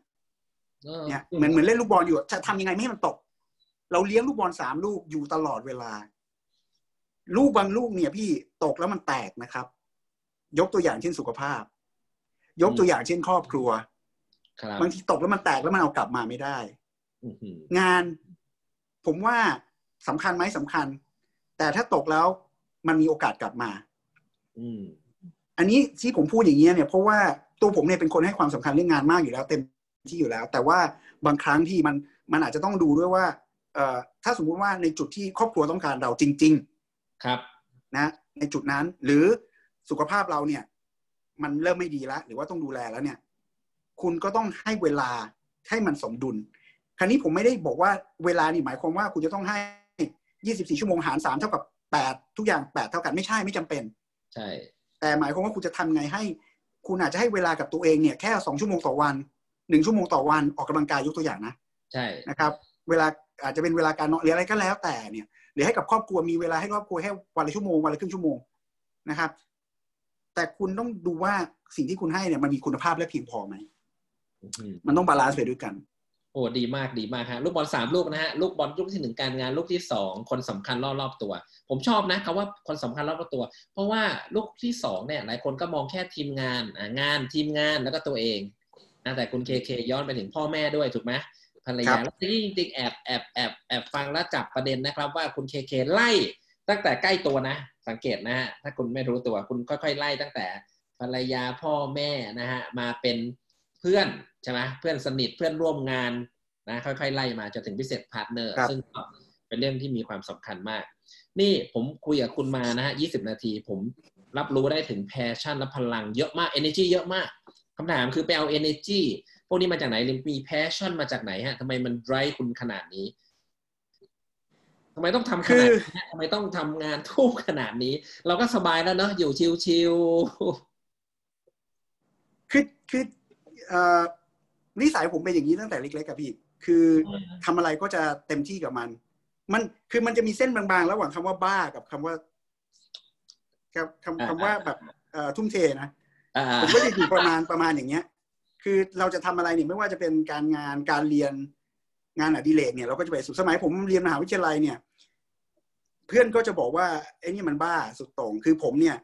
เนี่ยเหมือนเหมือนเล่นลูกบอลอยู่จะทำยังไงไม่ให้มันตก เราเลี้ยงลูกบอลสามลูกอยู่ตลอดเวลา ลูกบางลูกเนี่ยพี่ตกแล้วมันแตกนะครับ ยกตัวอย่างเช่นสุขภาพ ยกตัวอย่างเช่นครอบครัวครับบางทีตกแล้วมันแตกแล้วมันเอากลับมาไม่ได้อื้อหืองาน ผมว่าสำคัญไหมสำคัญ แต่ถ้าตกแล้วมันมีโอกาสกลับมาอืมอันนี้ที่ผมพูดอย่างนี้ยเนี่ยเพราะว่าตัวผมเนี่ยเป็นคนให้ความสำคัญเรื่องงานมากอยู่แล้ว เต็มที่อยู่แล้ว แต่ว่าบางครั้งที่มันมันอาจจะต้องดูด้วยว่าเอ่อถ้าสมมุติว่าในจุดที่ครอบครัวต้องการเราจริง ครับๆนะในจุดนั้นหรือสุขภาพเราเนี่ย มันเริ่มไม่ดีแล้วหรือว่าต้องดูแลแล้วเนี่ย คุณก็ต้องให้เวลาให้มันสมดุล คราวนี้ผมไม่ได้บอกว่าเวลานี่หมายความว่าคุณจะต้องให้ 24 ชั่วโมงหาร3เท่ากับ 8 ทุกอย่าง 8 เท่ากันไม่ใช่ไม่จำเป็น ใช่ แต่หมายความว่าคุณจะทำไงให้ คุณอาจจะให้เวลากับตัวเองเนี่ยแค่สองชั่วโมงต่อวันหนึ่งชั่วโมงต่อวันออกกำลังกายยกตัวอย่างนะ ใช่นะครับ เวลาอาจจะเป็นเวลาการนอนหรืออะไรก็แล้วแต่เนี่ย หรือให้กับครอบครัวมีเวลาให้ครอบครัวแค่วันละชั่วโมงวันละครึ่งชั่วโมงนะครับ แต่คุณต้องดูว่าสิ่งที่คุณให้เนี่ยมันมีคุณภาพและเพียงพอไหมอื้อหือมันต้อง balance ไปด้วยกัน โอ้ดีมากดีมากฮะลูกบอลสามลูกนะฮะลูกบอลลูกที่หนึ่งการงานลูกที่สองคนสำคัญรอบรอบๆตัว ผมชอบนะคำว่าคนสำคัญรอบรอบตัว เพราะว่าลูกที่สองเนี่ยหลายคนก็มองแค่ทีมงานอ่างานทีมงานแล้วก็ตัวเองนะแต่คุณเคเคย้อนไปถึงพ่อแม่ด้วยถูกไหม ภรรยาครับแล้วที่จริงๆแอบแอบแอบแอบฟังแล้วจับประเด็นนะครับ ว่าคุณเคเคไล่ตั้งแต่ใกล้ตัวนะ สังเกตนะฮะถ้าคุณไม่รู้ตัวคุณค่อย ๆ ไล่ตั้งแต่ภรรยาพ่อแม่นะฮะมาเป็นเพื่อนใช่ไหมเพื่อนสนิทเพื่อนร่วมงานนะค่อยๆไล่มาจนถึง business partner ครับซึ่งก็เป็นเรื่องที่มีความสำคัญมาก นี่ผมคุยกับคุณมานะฮะ20นาที ผมรับรู้ได้ถึง passion และพลังเยอะมาก energy เยอะมากคำถามคือไปเอา energy พวกนี้มาจากไหนหรือมี passion มาจากไหนฮะทำไมมัน drive คุณขนาดนี้ทำไมต้องทำขนาดนี้ฮะทำไมต้องทำงานทุ่มขนาดนี้ เราก็สบายแล้วเนอะอยู่ชิวคือคือเอ่อนิสัยผมเป็นอย่างนี้ตั้งแต่เล็กๆกับพี่ คือทำอะไรก็จะเต็มที่กับมัน มันคือมันจะมีเส้นบางๆ ระหว่างคำว่าบ้ากับคำว่ากับคำคำว่าแบบเอ่อทุ่มเทนะอ่าผมก็จะอยู่ประมาณประมาณอย่างเงี้ย คือเราจะทำอะไรเนี่ยไม่ว่าจะเป็นการงานการเรียนงานอดิเรกเนี่ยเราก็จะไปสุดสมัยผมเรียนมหาวิทยาลัยเนี่ย เพื่อนก็จะบอกว่าไอ้นี่มันบ้าสุดโต่งคือผมเนี่ย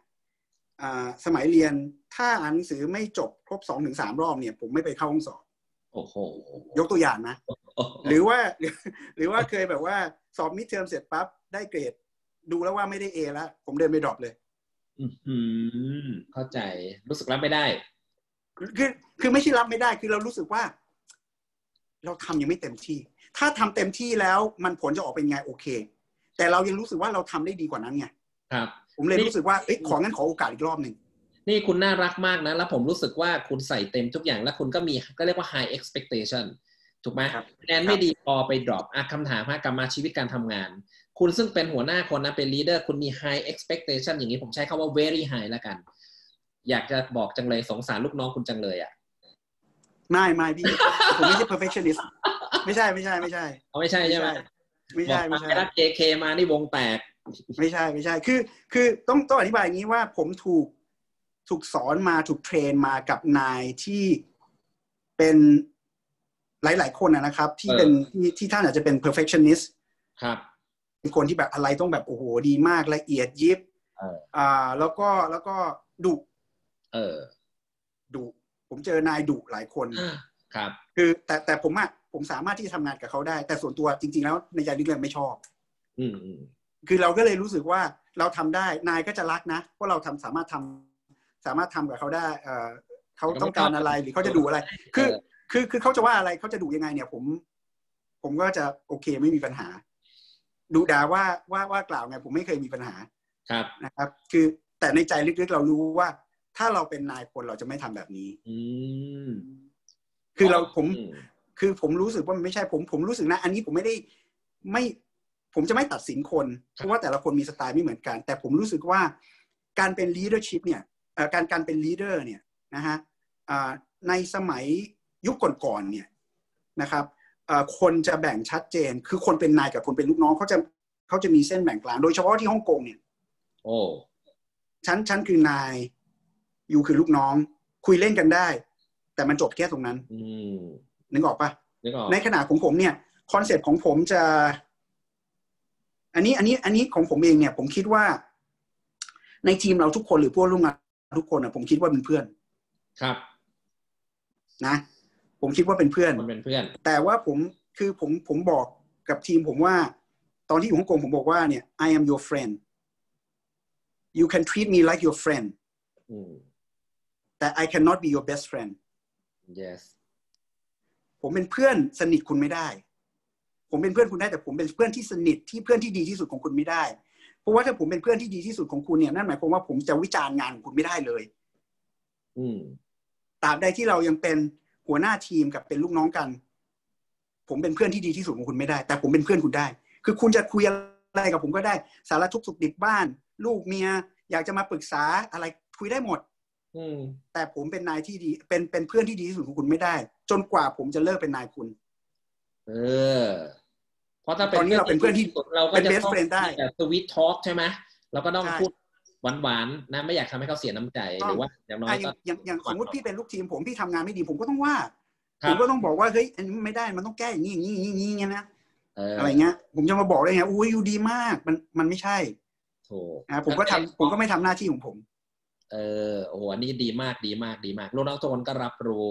อ่าสมัยเรียนถ้าอ่านหนังสือไม่จบครบสองถึงสามรอบเนี่ย ผมไม่ไปเข้าห้องสอบโอ้โหยกตัวอย่างนะ หรือว่าหรือหรือว่าเคยแบบว่าสอบ midterm เสร็จปั๊บได้เกรด ดูแล้วว่าไม่ได้ A แล้วผมเดินไป drop เลย อื้อหือเข้าใจรู้สึกรับไม่ได้ คือคือไม่ใช่รับไม่ได้คือเรารู้สึกว่า เราทำยังไม่เต็มที่ ถ้าทำเต็มที่แล้วมันผลจะออกเป็นไงโอเค แต่เรายังรู้สึกว่าเราทำได้ดีกว่านั้นไงครับผมเลยนี่รู้สึกว่าเอ้ยของั้นขอโอกาสอีกรอบหนึ่งนี่คุณน่ารักมากนะ แล้วผมรู้สึกว่าคุณใส่เต็มทุกอย่างแล้วคุณก็มีก็เรียกว่า high expectation ถูกไหมครับคะแนนไม่ดีพอไป drop อะคำถามฮะกลับมาชีวิตการทำงาน คุณซึ่งเป็นหัวหน้าคนนะเป็น leader คุณมี high expectation อย่างนี้ผมใช้คาว่า very high แล้วกัน อยากจะบอกจังเลยสงสารลูกน้องคุณจังเลยอะไม่ไม่พี่ ผมไม่ใช่ perfectionist ไม่ใช่ไม่ใช่ไม่ใช่เอาไม่ใช่ใช่ไหมไม่บอใช่กไม่ไปใช่รับ JK มานี่วงแตก ไม่ใช่ไม่ใช่ คือ คือต้องต้องอธิบายอย่างนี้ว่าผมถูกถูกสอนมาถูกเทรนมากับนายที่เป็นหลาย ๆ คนนะนะครับ ที่เป็นที่ที่ท่านอาจจะเป็น perfectionist ครับเป็นคนที่แบบอะไรต้องแบบโอ้โหดีมากละเอียดยิบเอออ่าแล้วก็แล้วก็ดุ เออดุผมเจอนายดุหลายคนครับ คือแต่แต่ผมอะผมสามารถที่จะทำงานกับเขาได้ แต่ส่วนตัวจริง ๆ แล้วในใจลึกๆไม่ชอบอืมอืมคือเราก็เลยรู้สึกว่าเราทำได้นายก็จะรักนะว่าเราทำสามารถทำสามารถทำกับเขาได้ เออเขาต้องการอะไรหรือเขาจะดูอะไร คือคือคือเขาจะว่าอะไรเขาจะดูยังไง เนี่ย ผม ผมก็จะโอเคไม่มีปัญหาดูด่าว่าว่าว่ากล่าวไง ผมไม่เคยมีปัญหาครับนะครับ คือแต่ในใจลึกๆเรารู้ว่า ถ้าเราเป็นนายพลเราจะไม่ทำแบบนี้ อืมคือเราผมอืมคือผมรู้สึกว่ามันไม่ใช่ผมผมรู้สึกนะ อันนี้ผมไม่ได้ไม่ ผมจะไม่ตัดสินคนเพราะว่าแต่ละคนมีสไตล์ไม่เหมือนกัน แต่ผมรู้สึกว่าการเป็น leadership เนี่ยเอ่อการการเป็น leader เนี่ยนะฮะอ่าในสมัยยุคก่อนๆเนี่ยนะครับเอ่อคนจะแบ่งชัดเจน คือคนเป็นนายกับคนเป็นลูกน้องเขาจะเขาจะมีเส้นแบ่งกลาง โดยเฉพาะที่ฮ่องกงเนี่ย โอ้ฉันฉันคือนายอ ยู่คือลูกน้อง คุยเล่นกันได้ แต่มันจบแค่ตรงนั้นอืมนึกออกปะนึกออกในขณะของผมเนี่ยคอนเซ็ปต์ของผมจะ อันนี้อันนี้อันนี้ของผมเองเนี่ย ผมคิดว่า ในทีมเราทุกคนหรือพวกร่วมงานทุกคนอะผมคิดว่าเป็นเพื่อน ครับ นะ ผมคิดว่าเป็นเพื่อนมันเป็นเพื่อน แต่ว่าผมคือผมผมบอกกับทีมผมว่า ตอนที่อยู่ฮ่องกงผมบอกว่าเนี่ย I am your friend you can treat me like your friend อืม แต่ I cannot be your best friend yes ผมเป็นเพื่อนสนิทคุณไม่ได้ ผมเป็นเพื่อนคุณได้แต่ผมเป็นเพื่อนที่สนิทที่เพื่อนที่ดีที่สุดของคุณไม่ได้ เพราะว่าถ้าผมเป็นเพื่อนที่ดีที่สุดของคุณเนี่ยนั่นหมายความว่าผมจะวิจารณ์งานของคุณไม่ได้เลย อืมตราบใดที่เรายังเป็นหัวหน้าทีมกับเป็นลูกน้องกัน ผมเป็นเพื่อนที่ดีที่สุดของคุณไม่ได้ แต่ผมเป็นเพื่อนคุณได้ คือคุณจะคุยอะไรกับผมก็ได้ สารทุกข์สุขดิบบ้าน ลูกเมีย อยากจะมาปรึกษาอะไรคุยได้หมดอืม แต่ผมเป็นนายที่ดี เป็นเป็นเพื่อนที่ดีที่สุดของคุณไม่ได้ จนกว่าผมจะเลิกเป็นนายคุณ เออ เพราะถ้าเป็นตอนนี้เราเป็นเพื่อนที่เราก็เป็นจะ best ต้อง friend ได้สวิตทอล์กใช่ไหมเราก็ต้องใช่พูดหวานๆนะไม่อยากทำให้เขาเสียน้ำใจต้องหรือว่าอย่างน้อยอะอก็ย่างอย่างอย่างสมมติพี่เป็นลูกทีมผมพี่ทำงานไม่ดีผมก็ต้องว่าคผรับมก็ต้องบอกว่าเฮ้ยอันนี้ไม่ได้มันต้องแก้อย่างนี้อย่างนี้อย่างนี้อย่างนี้นะเอออะไรเงี้ย ผมจะมาบอกได้ไงอุ้ยอยู่ดีมากมันมันไม่ใช่ถูกนะผมก็ทำผมก็ไม่ทำหน้าที่ของผม เออโอ้โหอันนี้ดีมากดีมากดีมากลูกน้องทุกคนก็รับรู้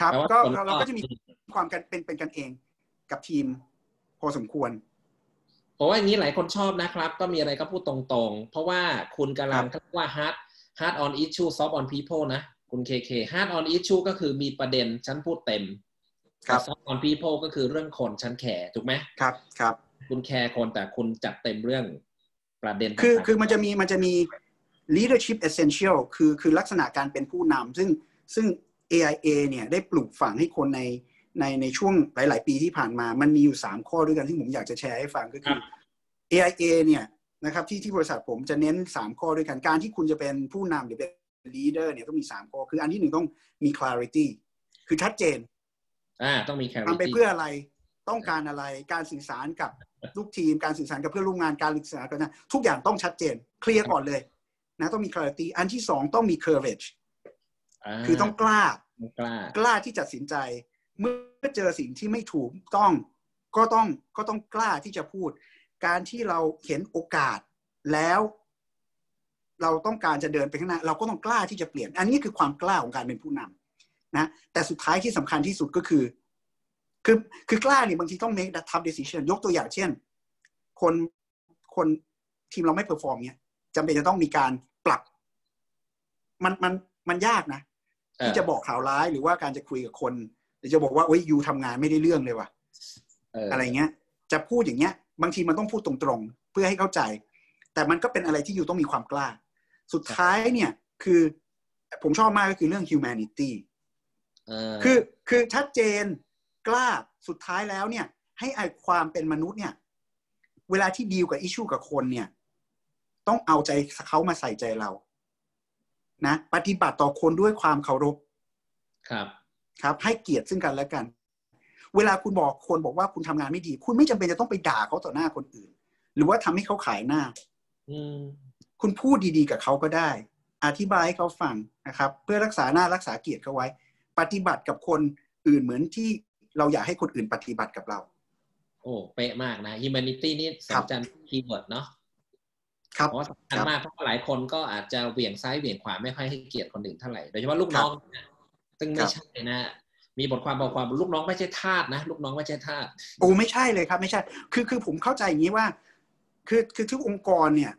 ครับแปลว่าก็ผลเราเราก็จะมีความกันเป็นเป็นกันเองกับทีม พอสมควรผมว่าอย่างนี้หลายคนชอบนะครับ ก็มีอะไรก็พูดตรงๆ เพราะว่าคุณกำลังครับเรียกว่า hard hard on issue soft on people นะ คุณเคเค hard on issue ก็คือมีประเด็นฉันพูดเต็มครับแต่ soft on people ก็คือเรื่องคนฉันแคร์ถูกไหมครับครับ คุณแคร์คนแต่คุณจัดเต็มเรื่องประเด็นคือต่างๆคือมันจะมีมันจะมี leadership essential คือคือลักษณะการเป็นผู้นำซึ่งซึ่ง AIA เนี่ยได้ปลูกฝังให้คนในในในช่วงหลาย ๆ ปีที่ผ่านมา มันมีอยู่ 3 ข้อด้วยกันที่ผมอยากจะแชร์ให้ฟังก็คือ AIA เนี่ยนะครับที่ที่บริษัทผมจะเน้น 3 ข้อด้วยกัน การที่คุณจะเป็นผู้นำหรือเป็น leader เนี่ยต้องมี 3 ข้อ คืออันที่หนึ่งต้องมี clarity คือชัดเจนอ่าต้องมี clarity ทำไปเพื่ออะไรต้องการอะไรการสื่อสารกับลูกทีม การสื่อสารกับเพื่อนร่วมงานการสื่อสารกันนะทุกอย่างต้องชัดเจน เคลียร์ก่อนเลย นะต้องมี clarity อันที่สองต้องมี courage คือต้องกล้ากล้ากล้าที่จะตัดสินใจ เมื่อเจอสิ่งที่ไม่ถูกต้องก็ต้องก็ต้องกล้าที่จะพูด การที่เราเห็นโอกาสแล้ว เราต้องการจะเดินไปข้างหน้า เราก็ต้องกล้าที่จะเปลี่ยน อันนี้คือความกล้าของการเป็นผู้นำนะแต่สุดท้ายที่สำคัญที่สุดก็คือ คือคือกล้าเนี่ยบางทีต้อง make that tough decision ยกตัวอย่างเช่น คนคนทีมเราไม่ perform เนี่ย จำเป็นจะต้องมีการปรับ มันมันมันยากนะที่จะบอกข่าวร้ายหรือว่าการจะคุยกับคนหรือจะบอกว่าโอ้ย you ทำงานไม่ได้เรื่องเลยว่ะอะไรเงี้ย จะพูดอย่างเงี้ย บางทีมันต้องพูดตรงๆ เพื่อให้เข้าใจ แต่มันก็เป็นอะไรที่ you ต้องมีความกล้า สุดท้ายเนี่ยคือ ผมชอบมากก็คือเรื่อง humanity คือคือชัดเจนกล้าสุดท้ายแล้วเนี่ย ให้ไอความเป็นมนุษย์เนี่ย เวลาที่ดีลกับอิชูกับคนเนี่ย ต้องเอาใจเขามาใส่ใจเรา นะ ปฏิบัติต่อคนด้วยความเคารพครับ ครับ ให้เกียรติซึ่งกันและกัน เวลาคุณบอกคนบอกว่าคุณทำงานไม่ดี คุณไม่จำเป็นจะต้องไปด่าเขาต่อหน้าคนอื่น หรือว่าทำให้เขาขายหน้า อืมคุณพูดดีๆกับเขาก็ได้ อธิบายให้เขาฟังนะครับ เพื่อรักษาหน้ารักษาเกียรติเขาไว้ ปฏิบัติกับคนอื่นเหมือนที่เราอยากให้คนอื่นปฏิบัติกับเรา โอ้เป๊ะมากนะ humanity นี่สำคัญ keyword เนาะ ครับเพราะสำคัญมากเพราะหลายคนก็อาจจะเหวี่ยงซ้ายเหวี่ยงขวาไม่ค่อยให้เกียรติคนอื่นเท่าไหร่โดยเฉพาะลูกน้องนะซึ่งไม่ใช่นะมีบทความบอกความลูกน้องไม่ใช่ทาสนะ ลูกน้องไม่ใช่ทาสโอ้ไม่ใช่เลยครับ ไม่ใช่ คือคือผมเข้าใจอย่างนี้ว่า คือคือทุกองค์กรเนี่ย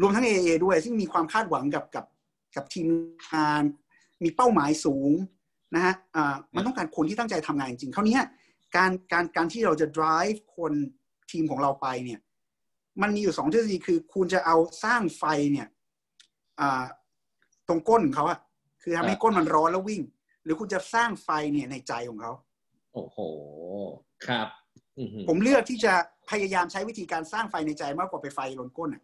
รวมทั้ง AA ด้วย ซึ่งมีความคาดหวังกับกับกับทีมงาน มีเป้าหมายสูงนะฮะอ่ามันต้องการคนที่ตั้งใจทำงานจริงๆคราวนี้การการการที่เราจะ drive คนทีมของเราไปเนี่ย มันมีอยู่สองทฤษฎีคือ คุณจะเอาสร้างไฟเนี่ยอ่าตรงก้นของเขาอะคือทำให้ก้นมันร้อนแล้ววิ่ง หรือคุณจะสร้างไฟเนี่ยในใจของเขาโอ้โหครับผมเลือกที่จะพยายามใช้วิธีการสร้างไฟในใจมากกว่าไปไฟลนก้นอะ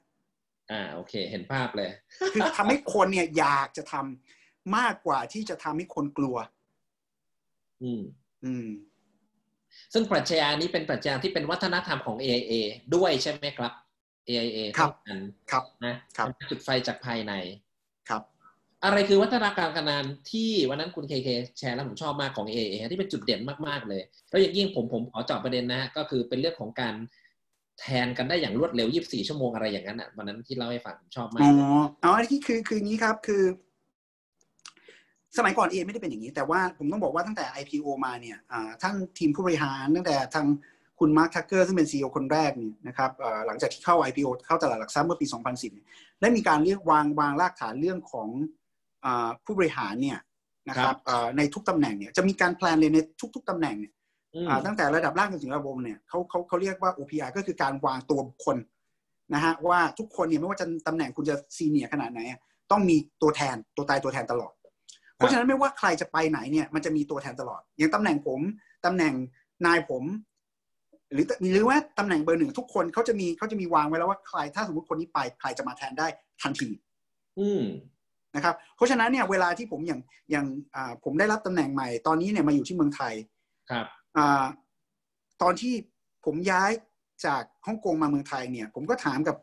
อ่า โอเค เห็นภาพเลย คือทำให้คนเนี่ยอยากจะทำมากกว่าที่จะทำให้คนกลัว อืม อืม ซึ่งปรัชญานี้เป็นปรัชญาที่เป็นวัฒนธรรมของ AIA ด้วยใช่ไหมครับ AIA ครับกันครับนะครับจุดไฟจากภายในครับ อะไรคือวัฒนธรรมการงานที่วันนั้นคุณเคเคแชร์แล้วผมชอบมากของ AIA ที่เป็นจุดเด่นมากๆเลย แล้วอย่างยิ่งผมผมขอเจาะประเด็นนะก็คือเป็นเรื่องของการแทนกันได้อย่างรวดเร็ว 24 ชั่วโมงอะไรอย่างนั้นอะวันนั้นที่เล่าให้ฟังผมชอบมาอ๋กออ๋ออันนี้คือคืออย่างนี้ครับคือ สมัยก่อนเอไม่ได้เป็นอย่างนี้ แต่ว่าผมต้องบอกว่าตั้งแต่ IPO มาเนี่ยท่านทีมผู้บริหารตั้งแต่ทางคุณมาร์คทักเกอร์ซึ่งเป็น CEO คนแรกเนี่ยนะครับหลังจากที่เข้า IPO เข้าตลาดหลักทรัพย์เมื่อปี 2010เนี่ยได้มีการเรียกวางวางรากฐานเรื่องของผู้บริหารเนี่ยนะครับในทุกตำแหน่งเนี่ยจะมีการแพลนเลยในทุก ๆตำแหน่งเนี่ยตั้งแต่ระดับล่างจนถึงระบบเนี่ยเขาเขาเขาเรียกว่า OPR ก็คือการวางตัวบุคคลนะฮะว่าทุกคนเนี่ยไม่ว่าจะตำแหน่งคุณจะซีเนียขนาดไหนต้องมีตัวแทนตัวตายตัวแทนตลอด เพราะฉะนั้นไม่ว่าใครจะไปไหนเนี่ยมันจะมีตัวแทนตลอด อย่างตำแหน่งผมตำแหน่งนายผม หรือหรือว่าตำแหน่งเบอร์หนึ่งทุกคนเขาจะมีเขาจะมีวางไว้แล้วว่าใครถ้าสมมติคนนี้ไปใครจะมาแทนได้ทันที อืมนะครับ เพราะฉะนั้นเนี่ยเวลาที่ผมอย่างอย่างผมได้รับตำแหน่งใหม่ตอนนี้เนี่ยมาอยู่ที่เมืองไทยครับอตอนที่ผมย้ายจากฮ่องกงมาเมืองไทยเนี่ย ผมก็ถามกับ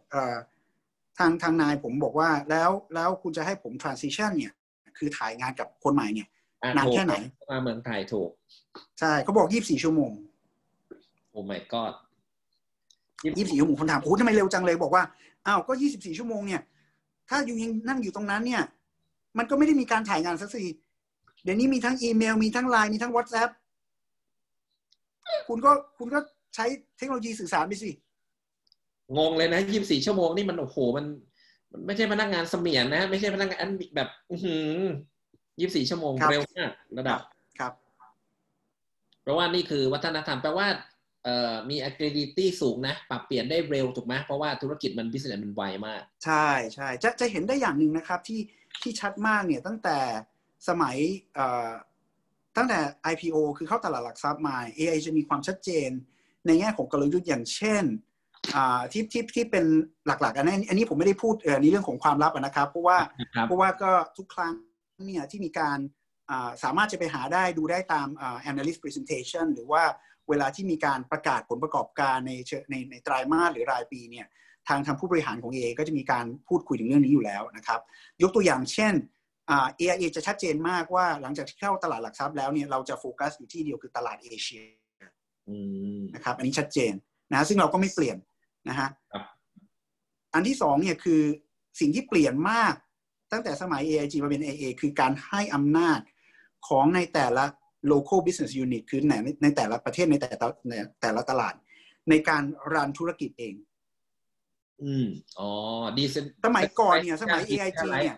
ทางทางนายผมบอกว่าแล้วแล้วคุณจะให้ผม transition เนี่ย คือถ่ายงานกับคนใหม่เนี่ยนานแค่ไหนมาเมืองไทยถูก ใช่เขาบอกยี่บสี่ชั่วโมงโอ้ my god ยี่บสี่ชั่วโมงคนถามโอ้ทำไมเร็วจังเลยบอกว่าอ้าวก็ยี่สิบสี่ชั่วโมงเนี่ย ถ้าอยู่ยังนั่งอยู่ตรงนั้นเนี่ย มันก็ไม่ได้มีการถ่ายงานสักทีเดี๋ยวนี้มีทั้งอีเมลมีทั้งไลน์มีทั้ง WhatsApp คุณก็คุณก็ใช้เทคโนโลยีสื่อสารไปสิ งงเลยนะยี่สิบสี่ชั่วโมงนี่มันโอ้โหมันมัน ไม่ใช่พนักงานเสมียนนะ ไม่ใช่พนักงานแบบอืยี่สิบสี่ชั่วโมงเร็วมากระดับครับ เพราะว่านี่คือวัฒนธรรมแปลว่าเอ่อมี agility สูงนะ ปรับเปลี่ยนได้เร็วถูกไหมเพราะว่าธุรกิจมัน business มันไวมาก ใช่ใช่จะจะเห็นได้อย่างหนึ่งนะครับที่ที่ชัดมากเนี่ยตั้งแต่สมัยเอ่อตั้งแต่ IPO คือเข้าตลาดหลักทรัพย์มา AI จะมีความชัดเจนในแง่ของกลยุทธ์อย่างเช่น ที่ที่ที่เป็นหลักๆอันนี้อันนี้ผมไม่ได้พูดในเรื่องของความลับนะครับเพราะว่าเพราะว่าก็ทุกครั้งเนี่ยที่มีการสามารถจะไปหาได้ดูได้ตาม analyst presentation หรือว่าเวลาที่มีการประกาศผลประกอบการในในในไตรามาสหรือรายปีเนี่ยทางทางผู้บริหารของ AA ก็จะมีการพูดคุยถึงเรื่องนี้อยู่แล้วนะครับ ยกตัวอย่างเช่น AIA จะชัดเจนมากว่าหลังจากที่เข้าตลาดหลักทรัพย์แล้วเนี่ยเราจะโฟกัสอยู่ที่เดียวคือตลาดเอเชียนะครับอันนี้ชัดเจนนะซึ่งเราก็ไม่เปลี่ยน นะฮะอันที่สองเนี่ยคือสิ่งที่เปลี่ยนมากตั้งแต่สมัย AIG มาเป็น AA คือการให้อำนาจของในแต่ละ local business unit คือในในแต่ละประเทศในแต่ละในแต่ละตลาด ในการรันธุรกิจเอง อืม อ๋อ ดีสมัยก่อนเนี่ย สมัย AIG เนี่ย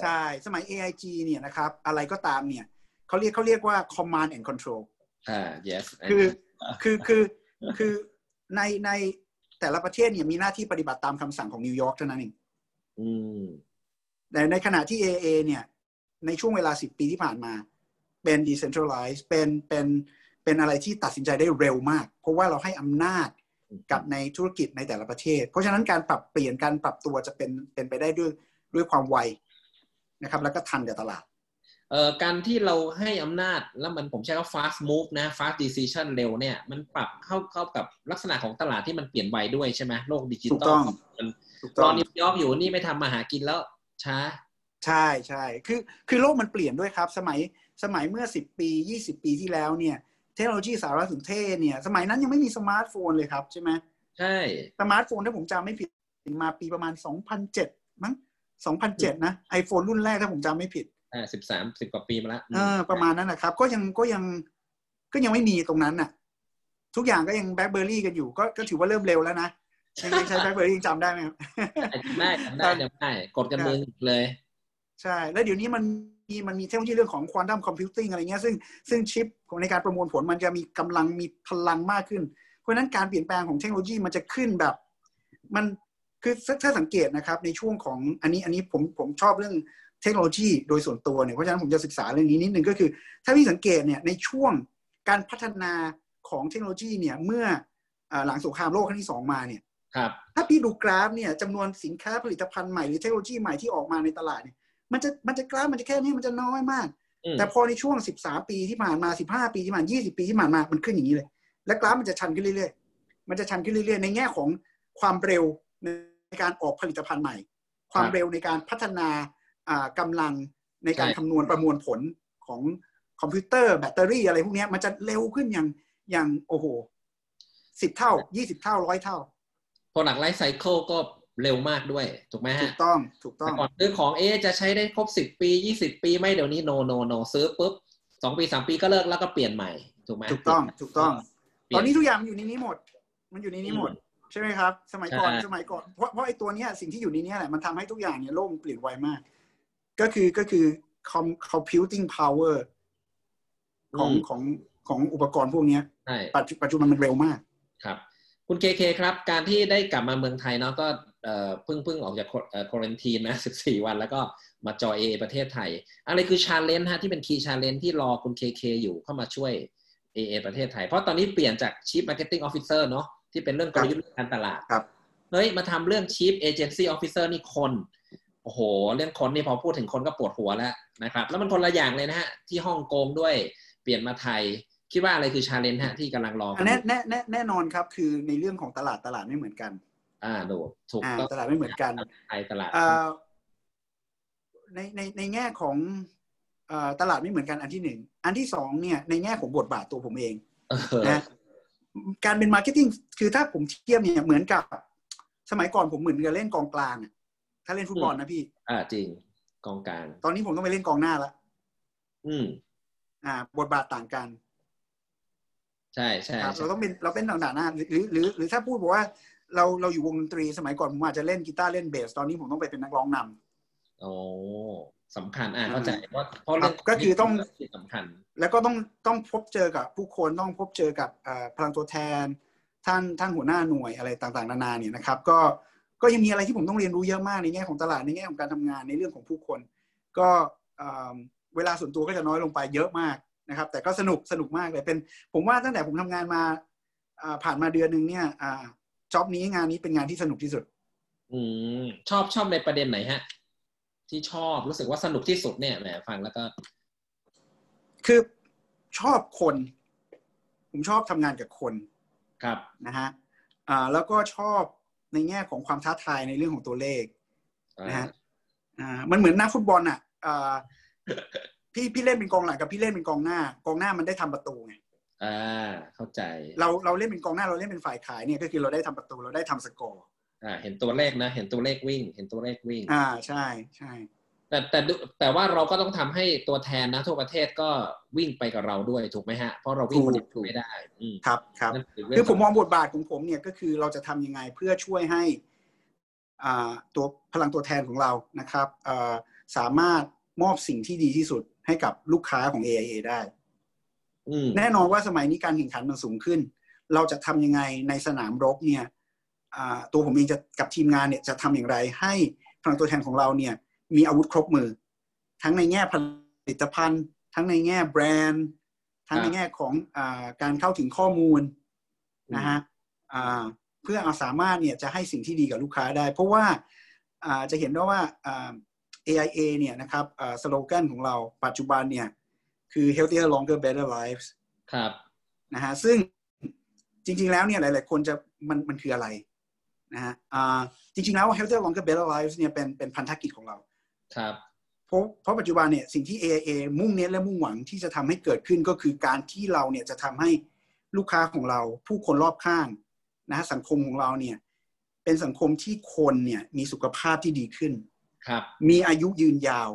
ใช่ สมัย AIG เนี่ยนะครับ อะไรก็ตามเนี่ย เขาเรียกเขาเรียกว่า command and control อ่า yes คือ คือ คือ คือ ใน ใน แต่ละประเทศเนี่ยมีหน้าที่ปฏิบัติตามคำสั่งของนิวยอร์กเท่านั้นเองแต่ในขณะที่ AA เนี่ย ในช่วงเวลาสิบปีที่ผ่านมา เป็น decentralized เป็นเป็นเป็นอะไรที่ตัดสินใจได้เร็วมาก เพราะว่าเราให้อำนาจกับในธุรกิจในแต่ละประเทศ เพราะฉะนั้นการปรับเปลี่ยนการปรับตัวจะเป็นเป็นไปได้ด้วยด้วยความไวนะครับ แล้วก็ทันกับตลาดเอ่อ การที่เราให้อำนาจแล้วมันผมใช้ว่า fast move นะ fast decision เร็วเนี่ย มันปรับเข้าเข้ากับลักษณะของตลาดที่มันเปลี่ยนไวด้วยใช่ไหมโลกดิจิตอลมันรอนิวยอร์กอยู่นี่ไม่ทำมาหากินแล้วช้า ใช่ใช่คือคือโลกมันเปลี่ยนด้วยครับ สมัยสมัยเมื่อสิบปียี่สิบปีที่แล้วเนี่ย เทคโนโลยีสารสนเทศเนี่ย สมัยนั้นยังไม่มีสมาร์ทโฟนเลยครับใช่ไหมใช่สมาร์ทโฟนถ้าผมจำไม่ผิดมาปีประมาณสองพันเจ็ดมั้งสองพันเจ็ดนะไอโฟนรุ่นแรกถ้าผมจำไม่ผิด อ่าสิบสามสิบกว่าปีมาแล้วเออประมาณนั้นนะครับ ก็ยังก็ยังก็ยังไม่มีตรงนั้นน่ะ ทุกอย่างก็ยังแบล็คเบอร์รี่กันอยู่ ก็ก็ถือว่าเริ่มเร็วแล้วนะยังใช้แบล็คเบอร์รี่ยังจำได้ไหมครับได้จำได้จำได้กดกันมือเลย ใช่ แล้วเดี๋ยวนี้มันมีมันมีเทคโนโลยีเรื่องของควอนตัมคอมพิวติ้งอะไรเงี้ยซึ่งซึ่งชิปในการประมวลผลมันจะมีกำลังมีพลังมากขึ้น เพราะฉะนั้นการเปลี่ยนแปลงของเทคโนโลยีมันจะขึ้นแบบ มันคือถ้าสังเกตนะครับ ในช่วงของอันนี้อันนี้ผมผมชอบเรื่อง เทคโนโลยีโดยส่วนตัวเนี่ย เพราะฉะนั้นผมจะศึกษาเรื่องนี้นิดนึงก็คือ ถ้าพี่สังเกตเนี่ยในช่วงการพัฒนาของเทคโนโลยีเนี่ยเมื่อหลังสงครามโลกครั้งที่สองมาเนี่ยครับถ้าพี่ดูกราฟเนี่ยจำนวนสินค้าผลิตภัณฑ์ใหม่หรือเทคโนโลยีใหม่ที่ออกมาในตลาดเนี่ยมันจะมันจะกราฟมันจะแค่นี้มันจะน้อยมาก แต่พอในช่วงสิบสาปีที่ผ่านมาสิบห้าปีที่ผ่านยี่สิบปีที่ผ่านมามันขึ้นอย่างนี้เลย และกราฟมันจะชันขึ้นเรื่อยๆ มันจะชันขึ้นเรื่อยๆ ในแง่ของความเร็วในการออกผลิตภัณฑ์ใหม่ ความเร็วในการพัฒนา กำลังในการคำนวณประมวลผลของคอมพิวเตอร์แบตเตอรี่อะไรพวกนี้มันจะเร็วขึ้นอย่างอย่างโอ้โหสิบเท่ายี่สิบเท่าร้อยเท่า product life cycle ก็เร็วมากด้วย ถูกไหมฮะ ถูกต้องถูกต้องก่อนซื้อของเอจะใช้ได้ครบสิบปียี่สิบปีไม่เดี๋ยวนี้ no no no ซื้อปุ๊บสองปีสามปีก็เลิกแล้วก็เปลี่ยนใหม่ ถูกไหมถูกต้องถูกต้อง ตอนนี้ทุกอย่างมันอยู่ในนี้หมด มันอยู่ในนี้หมด ใช่ไหมครับ สมัยก่อนสมัยก่อนเพราะเพราะไอ้ตัวเนี้ยสิ่งที่อยู่ในนี้แหละมันทำให้ทุกอย่างเนี่ยโลกเปลี่ยนไวมาก ก็คือก็คือ computing power ของของของอุปกรณ์พวกนี้ปัจจุบันมันเร็วมากครับ คุณเคเคครับ การที่ได้กลับมาเมืองไทยเนาะก็เพิ่งเพิ่งออกจากควอนตีนนะ14วัน แล้วก็มาจอยเอประเทศไทย อะไรคือ challenge ฮะที่เป็น key challenge ที่รอคุณเคเคอยู่เข้ามาช่วย AIA ประเทศไทย เพราะตอนนี้เปลี่ยนจาก Chief Marketing Officer เนาะที่เป็นเรื่องกลยุทธ์การตลาดเฮ้ยมาทำเรื่อง Chief Agency Officer นี่คน โอ้โห เรื่องคนนี่พอพูดถึงคนก็ปวดหัวแล้วนะครับ แล้วมันคนละอย่างเลยนะฮะ ที่ฮ่องกงด้วยเปลี่ยนมาไทย คิดว่าอะไรคือ challenge ฮะที่กำลังรอแน่แน่แน่แน่นอนครับ คือในเรื่องของตลาดตลาดไม่เหมือนกัน อ่าดูถูกตลาดไม่เหมือนกันไทยตลาดในในในแง่ของตลาดไม่เหมือนกันอันที่หนึ่งอันที่สองเนี่ยในแง่ของบทบาทตัวผมเองนะการเป็น marketing คือถ้าผมเทียบเนี่ยเหมือนกับสมัยก่อนผมเหมือนกับเล่นกองกลาง ถ้าเล่นฟุตบอลนะพี่ อ่าจริงกองกลาง ตอนนี้ผมต้องไปเล่นกองหน้าละอืม อ่า บทบาทต่างกัน ใช่ใช่เราต้องเป็นเราเป็นต่างๆหน้าหรือหรือ หรือถ้าพูดบอกว่า เราเราอยู่วงดนตรีสมัยก่อนผมอาจจะเล่นกีตาร์เล่นเบส ตอนนี้ผมต้องไปเป็นนักร้องนำโอ้สำคัญอ่าเข้าใจว่าเพราะเรื่องก็คือต้องสำคัญ แล้วก็ต้องต้องพบเจอกับผู้คนต้องพบเจอกับพลังตัวแทน ท่านท่านหัวหน้าหน่วยอะไรต่างๆ นานาเนี่ยนะครับ ก็ ก็ยังมีอะไรที่ผมต้องเรียนรู้เยอะมากในแง่ของตลาดในแง่ของการทำงานในเรื่องของผู้คน ก็เวลาส่วนตัวก็จะน้อยลงไปเยอะมากนะครับ แต่ก็สนุกสนุกมากเลยเป็น ผมว่าตั้งแต่ผมทำงานมาผ่านมาเดือนหนึ่งเนี่ยจ็อบนี้งานนี้เป็นงานที่สนุกที่สุด อืมชอบชอบในประเด็นไหนฮะ ที่ชอบรู้สึกว่าสนุกที่สุดเนี่ยแหมฟังแล้วก็ คือชอบคน ผมชอบทำงานกับคนครับนะฮะอ่าแล้วก็ชอบ ในแง่ของความท้าทายในเรื่องของตัวเลขนะฮะอ่ามันเหมือนนักฟุตบอลอะอ่าพี่พี่เล่นเป็นกองหลังกับพี่เล่นเป็นกองหน้า กองหน้ามันได้ทำประตูไงอ่าเข้าใจ เราเราเล่นเป็นกองหน้าเราเล่นเป็นฝ่ายขายเนี่ยก็คือเราได้ทำประตูเราได้ทำสกอร์อ่า เห็นตัวเลขนะ เห็นตัวเลขวิ่ง เห็นตัวเลขวิ่ง อ่าใช่ใช่ แต่แต่ดูแต่ว่าเราก็ต้องทำให้ตัวแทนนะทั่วประเทศก็วิ่งไปกับเราด้วยถูกไหมฮะ เพราะเราวิ่งคนเดียวไม่ได้อืมครับครับนั่นเรื่คือผมมองบทบาทของผมเนี่ยก็คือเราจะทำยังไงเพื่อช่วยให้อ่าตัวพลังตัวแทนของเรานะครับอ่าสามารถมอบสิ่งที่ดีที่สุดให้กับลูกค้าของ AIA ได้อืมแน่นอนว่าสมัยนี้การแข่งขันมันสูงขึ้น เราจะทำยังไงในสนามรบเนี่ยอ่าตัวผมเองจะกับทีมงานเนี่ยจะทำอย่างไรให้พลังตัวแทนของเราเนี่ย มีอาวุธครบมือ ทั้งในแง่ผลิตภัณฑ์ ทั้งในแง่แบรนด์ ทั้งในแง่ของอาการเข้าถึงข้อมูลนะฮะอ่าเพื่อเอาสามารถเนี่ยจะให้สิ่งที่ดีกับลูกค้าได้ เพราะว่าอ่าจะเห็นได้ว่าอ่า AIA เนี่ยนะครับสโลแกนของเราปัจจุบันเนี่ยคือ healthier longer better lives ครับนะฮะซึ่งจริง ๆ แล้วเนี่ยหลาย ๆ คนจะมันมันคืออะไรนะฮะอ่าจริง ๆ แล้ว healthier longer better lives เนี่ยเป็นเป็นพันธกิจของเรา ครับเพราะเพราะปัจจุบันเนี่ยสิ่งที่ AIA มุ่งเน้นและมุ่งหวังที่จะทำให้เกิดขึ้นก็คือการที่เราเนี่ยจะทำให้ลูกค้าของเราผู้คนรอบข้างนะฮะสังคมของเราเนี่ยเป็นสังคมที่คนเนี่ยมีสุขภาพที่ดีขึ้นครับมีอายุยืนยาว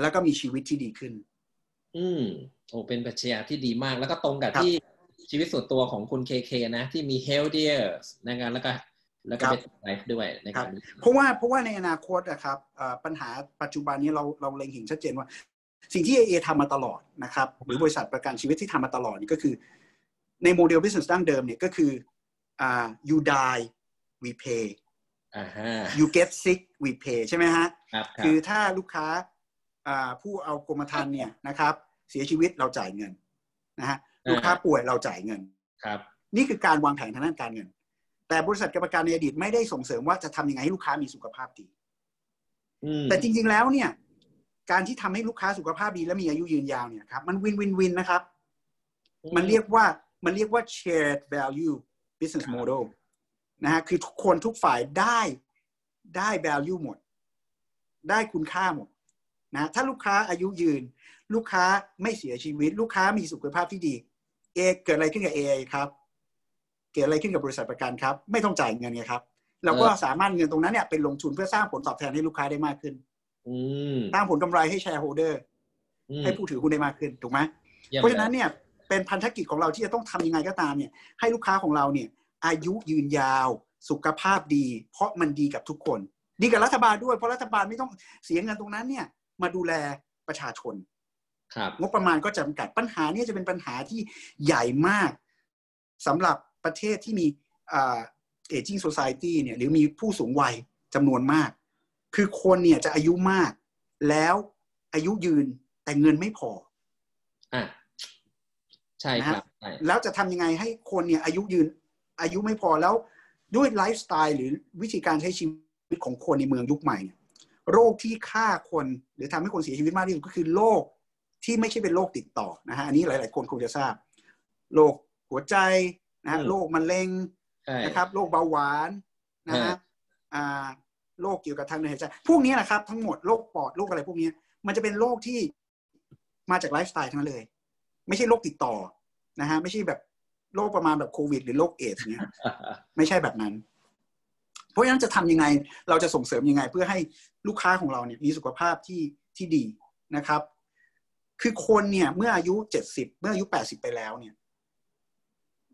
แล้วก็มีชีวิตที่ดีขึ้น อืมโอ้เป็นปรัชญาที่ดีมาก แล้วก็ตรงกับครับที่ชีวิตส่วนตัวของคุณเคเคนะ ที่มี healthier นะครับแล้วก็ แล้วก็ครับ better life ด้วยในการเพราะว่าเพราะว่าในอนาคตนะครับเอ่อปัญหาปัจจุบันนี้เราเราเล็งเห็นชัดเจนว่า สิ่งที่ AA ทำมาตลอดนะครับหรือบริษัทประกันชีวิตที่ทำมาตลอดนี่ก็คือ ในโมเดล business ดั้งเดิมเนี่ยก็คืออ่า you die we pay อ่าฮะ you get sick we pay ใช่ไหมฮะครับครัคืบอถ้าลูกค้าอ่าผู้เอากรมธรรม์เนี่ยนะครับ เสียชีวิตเราจ่ายเงินนะฮะลูกค้าป่วยเราจ่ายเงินครับ นี่คือการวางแผนทางด้านการเงิน แต่บริษัทประกันในอดีตไม่ได้ส่งเสริมว่าจะทำยังไงให้ลูกค้ามีสุขภาพดีอืมแต่จริง ๆแล้วเนี่ย การที่ทำให้ลูกค้าสุขภาพดีและมีอายุยืนยาวเนี่ยครับมันวินวินวินนะครับ มันเรียกว่ามันเรียกว่า shared value business model นะฮะคือทุกคนทุกฝ่ายได้ได้ value หมด ได้คุณค่าหมดนะถ้าลูกค้าอายุยืน ลูกค้าไม่เสียชีวิต ลูกค้ามีสุขภาพที่ดี เอเกิดอะไรขึ้นกับ AA ครับเกิดอะไรขึ้นกับบริษัทประกันครับ ไม่ต้องจ่ายเงินไงครับเราก็สามารถเงินตรงนั้นเนี่ยเป็นลงทุนเพื่อสร้างผลตอบแทนให้ลูกค้าได้มากขึ้นอืมสร้างผลกำไรให้แชร์โฮเดอร์อืมให้ผู้ถือหุ้นได้มากขึ้นถูกไหมยี่ยมเพราะฉะนั้นลยเนี่ยเป็นพันธกิจของเราที่จะต้องทำยังไงก็ตามเนี่ย ให้ลูกค้าของเราเนี่ย อายุยืนยาวสุขภาพดี เพราะมันดีกับทุกคน ดีกับรัฐบาลด้วยเพราะรัฐบาลไม่ต้องเสียเงินตรงนั้นเนี่ย มาดูแลประชาชนครับงบประมาณก็จำกัดปัญหาเนี่ยจะเป็นปัญหาที่ใหญ่มากสำหรับ ประเทศที่มีเอจิ้งโซซ i ตี้เนี่ยหรือมีผู้สูงวัยจำนวนมาก คือคนเนี่ยจะอายุมาก แล้วอายุยืนแต่เงินไม่พออะใช่ครับใช่แล้วจะทำยังไงให้คนเนี่ยอายุยืนอายุไม่พอแล้วด้วยไลฟ์สไตล์หรือวิธีการใช้ชีวิตของคนในเมืองยุคใหม่เนี่ยโรคที่ฆ่าคนหรือทำให้คนเสียชีวิตมากที่สุดก็คือโรคที่ไม่ใช่เป็นโรคติดต่อนะฮะอันนี้หลาย ๆ คนคงจะทราบโรคหัวใจ นะฮะโรคมะเร็งใช่นะครับโรคเบาหวานนะฮะฮะอ่าโรคเกี่ยวกับทางเดินหายใจพวกนี้แหละครับ ทั้งหมดโรคปอดโรคอะไรพวกนี้มันจะเป็นโรคที่มาจากไลฟ์สไตล์ทั้งนั้นเลย ไม่ใช่โรคติดต่อนะฮะไม่ใช่แบบโรคประมาณแบบโควิด หรือโรคเอดส์เนี่ยไม่ใช่แบบนั้น เพราะฉะนั้นจะทำยังไง เราจะส่งเสริมยังไง เพื่อให้ลูกค้าของเราเนี่ยมีสุขภาพที่ที่ดีนะครับ คือคนเนี่ยเมื่ออายุเจ็ดสิบเมื่ออายุแปดสิบไปแล้วเนี่ย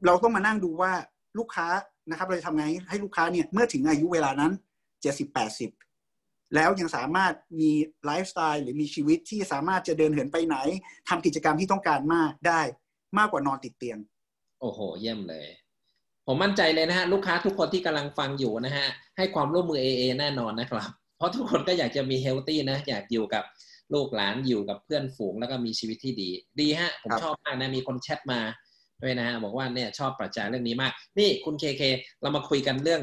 เราต้องมานั่งดูว่าลูกค้านะครับ เราจะทำไงให้ลูกค้าเนี่ยเมื่อถึงอายุเวลานั้นเจ็ดสิบแปดสิบแล้วยังสามารถมีไลฟ์สไตล์หรือมีชีวิตที่สามารถจะเดินเหินไปไหนทำกิจกรรมที่ต้องการมากได้ มากกว่านอนติดเตียง โอ้โห เยี่ยมเลย ผมมั่นใจเลยนะฮะ ลูกค้าทุกคนที่กำลังฟังอยู่นะฮะ ให้ความร่วมมือ AA แน่นอนนะครับ เพราะทุกคนก็อยากจะมีเฮลตี้นะ อยากอยู่กับลูกหลานอยู่กับเพื่อนฝูงแล้วก็มีชีวิตที่ดี ดีฮะ ผมครับชอบมากนะ มีคนแชทมา ด้วยนะฮะบอกว่าเนี่ยชอบปรัชญาเรื่องนี้มาก นี่คุณเคเคเรามาคุยกันเรื่อง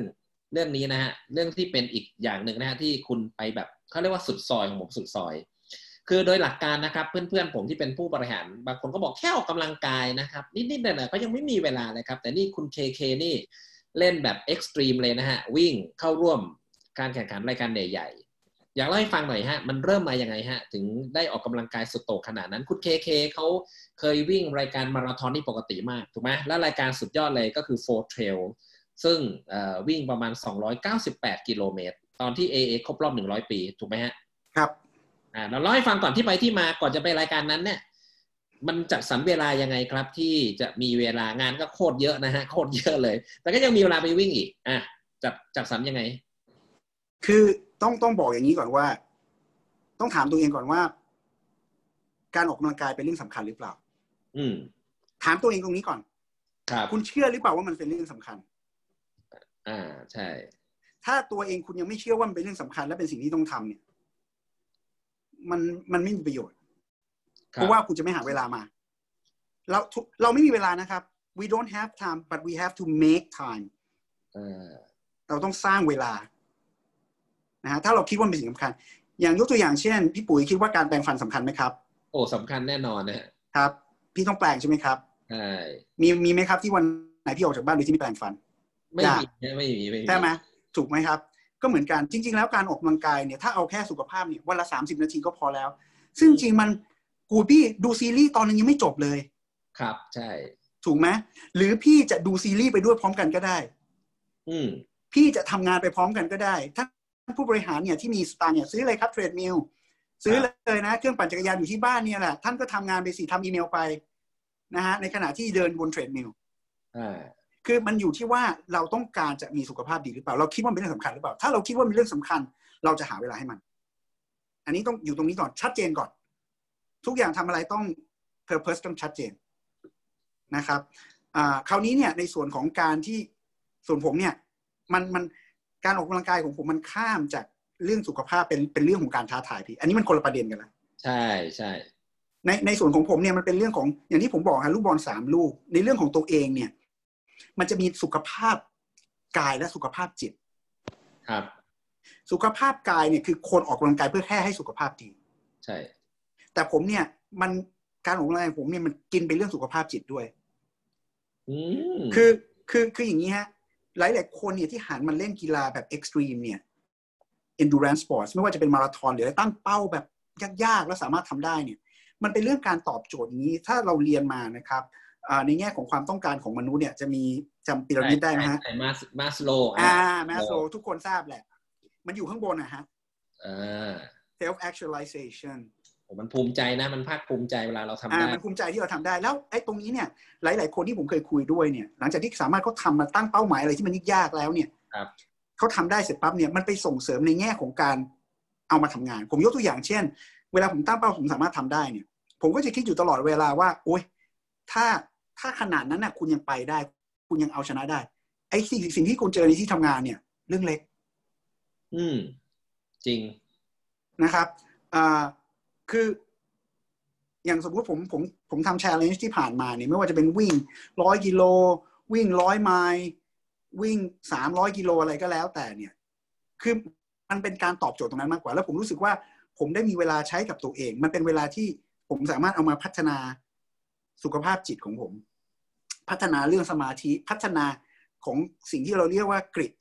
เรื่องนี้นะฮะเรื่องที่เป็นอีกอย่างหนึ่งนะฮะที่คุณไปแบบเขาเรียกว่าสุดซอยของผมสุดซอย คือโดยหลักการนะครับเพื่อนๆผมที่เป็นผู้บริหารบางคนก็บอกแค่ออกกำลังกายนะครับนิดๆหน่อยๆก็ยังไม่มีเวลาเลยครับ แต่นี่คุณเคเคนี่เล่นแบบเอ็กซ์ตรีมเลยนะฮะวิ่งเข้าร่วมการแข่งขันรายการใหญ่ๆ อยากเล่าให้ฟังหน่อยฮะ มันเริ่มมายังไงฮะ ถึงได้ออกกำลังกายสุดโต่งขนาดนั้น คุณเคเคเขาเคยวิ่งรายการมาราธอนที่ปกติมาก ถูกไหมแล้วรายการสุดยอดเลยก็คือ Four Trail ซึ่งวิ่งประมาณ 298 กิโลเมตร ตอนที่ AA ครบรอบ 100 ปี ถูกไหมฮะ ครับอ่าเราเล่าให้ฟังก่อนที่ไปที่มาก่อนจะไปรายการนั้นเนี่ย มันจัดสรรเวลายังไงครับ ที่จะมีเวลางานก็โคตรเยอะนะฮะโคตรเยอะเลย แต่ก็ยังมีเวลาไปวิ่งอีกอะจัดจัดสรรยังไง คือ ต้องต้องบอกอย่างนี้ก่อนว่า ต้องถามตัวเองก่อนว่า การออกกำลังกายเป็นเรื่องสำคัญหรือเปล่า อืม ถามตัวเองตรงนี้ก่อนครับคุณเชื่อหรือเปล่าว่ามันเป็นเรื่องสำคัญ อ่าใช่ ถ้าตัวเองคุณยังไม่เชื่อว่ามันเป็นเรื่องสำคัญ และเป็นสิ่งที่ต้องทำเนี่ย มันมันไม่มีประโยชน์คเพรับราะว่าคุณจะไม่หาเวลามาเราทุกเราไม่มีเวลานะครับ we don't have time but we have to make time เออเราต้องสร้างเวลา นะฮะถ้าเราคิดว่ามันเป็นสิ่งสำคัญ อย่างยกตัวอย่างเช่น พี่ปุ๋ยคิดว่าการแปรงฟันสำคัญไหมครับ โอ้สำคัญแน่นอนนะฮะครับ พี่ต้องแปรงใช่ไหมครับใช่มีมีไหมครับที่วันไหนพี่ออกจากบ้านโดยที่ไม่แปรงฟัน ไม่ยากมีนะไม่มีไม่มีใช่ไหมถูกไหมครับ ก็เหมือนกันจริง ๆ แล้วการออกกำลังกายเนี่ยถ้าเอาแค่สุขภาพเนี่ยวันละสามสิบนาทีก็พอแล้ว ซึ่งจริงๆมันกูพี่ดูซีรีส์ตอนนึงยังไม่จบเลยครับ ใช่ ถูกไหมหรือพี่จะดูซีรีส์ไปด้วยพร้อมกันก็ได้ อืมพี่จะทำงานไปพร้อมกันก็ได้ ถ้า ผู้บริหารเนี่ยที่มีสตางค์เนี่ยซื้อเลยครับเทรดมิลซื้อเลยนะ เครื่องปั่นจักรยานอยู่ที่บ้านเนี่ยแหละท่านก็ทำงานไปสิทำอีเมลไปนะฮะในขณะที่เดินบนเทรดมิลอ่าคือมันอยู่ที่ว่าเราต้องการจะมีสุขภาพดีหรือเปล่า เราคิดว่ามันเป็นเรื่องสำคัญหรือเปล่า ถ้าเราคิดว่ามันเป็นเรื่องสำคัญ เราจะหาเวลาให้มัน อันนี้ต้องอยู่ตรงนี้ก่อนชัดเจนก่อน ทุกอย่างทำอะไรต้อง purpose ต้องชัดเจนนะครับอ่าคราวนี้เนี่ยในส่วนของการที่ส่วนผมเนี่ยมันมัน การออกกำลังกายของผมมันข้ามจากเรื่องสุขภาพเป็นเป็นเรื่องของการท้าทายพี่ อันนี้มันคนละประเด็นกันละใช่ใช่ในในส่วนของผมเนี่ยมันเป็นเรื่องของอย่างที่ผมบอกฮะลูกบอลสามลูก ในเรื่องของตัวเองเนี่ย มันจะมีสุขภาพกายและสุขภาพจิต ครับ สุขภาพกายเนี่ยคือคนออกกำลังกายเพื่อแค่ให้สุขภาพดี ใช่ แต่ผมเนี่ยมันการออกกำลังกายของผมเนี่ยมันกินไปเรื่องสุขภาพจิตด้วยอืมคือคือคืออย่างนี้ฮะ หลายหลายๆคนเนี่ยที่หันมาเล่นกีฬาแบบ extreme เนี่ย endurance sports ไม่ว่าจะเป็นมาราธอนหรืออะไรตั้งเป้าแบบยากๆ แล้วสามารถทำได้เนี่ย มันเป็นเรื่องการตอบโจทย์อย่างนี้ถ้าเราเรียนมานะครับอ่าในแง่ของความต้องการของมนุษย์เนี่ยจะมีจำพีระมิดได้ไหมฮะใช่มาสมาสโลอ่าแมสโซทุกคนทราบแหละ มันอยู่ข้างบนนะฮะอ่า self actualization ผ มมันภูมิใจนะมันภาคภูมิใจเวลาเราทำอ่าได้มันภูมิใจที่เราทำได้แล้วไอ้ตรงนี้เนี่ยหลาย ๆ คนที่ผมเคยคุยด้วยเนี่ย หลังจากที่สามารถเขาทำมาตั้งเป้าหมายอะไรที่มันยากๆแล้วเนี่ยครับเขาทำได้เสร็จปั๊บเนี่ยมันไปส่งเสริมในแง่ของการเอามาทำงาน ผมยกตัวอย่างเช่น เวลาผมตั้งเป้าผมสามารถทำได้เนี่ย ผมก็จะคิดอยู่ตลอดเวลาว่า โอ๊ยถ้าถ้าขนาดนั้นน่ะคุณยังไปได้ คุณยังเอาชนะได้ ไอ้สิ่งสิ่งที่คุณเจอในที่ทำงานเนี่ย เรื่องเล็ก อืม จริงนะครับอ่า คือ อย่างสมมติผมผมผมทำแชร์เลนจ์ที่ผ่านมาเนี่ยไม่ว่าจะเป็นวิ่งร้อยกิโล วิ่งร้อยไมล์วิ่งสามร้อยกิโลอะไรก็แล้วแต่เนี่ย คือมันเป็นการตอบโจทย์ตรงนั้นมากกว่า แล้วผมรู้สึกว่าผมได้มีเวลาใช้กับตัวเอง มันเป็นเวลาที่ผมสามารถเอามาพัฒนาสุขภาพจิตของผม พัฒนาเรื่องสมาธิพัฒนาของสิ่งที่เราเรียกว่ากริด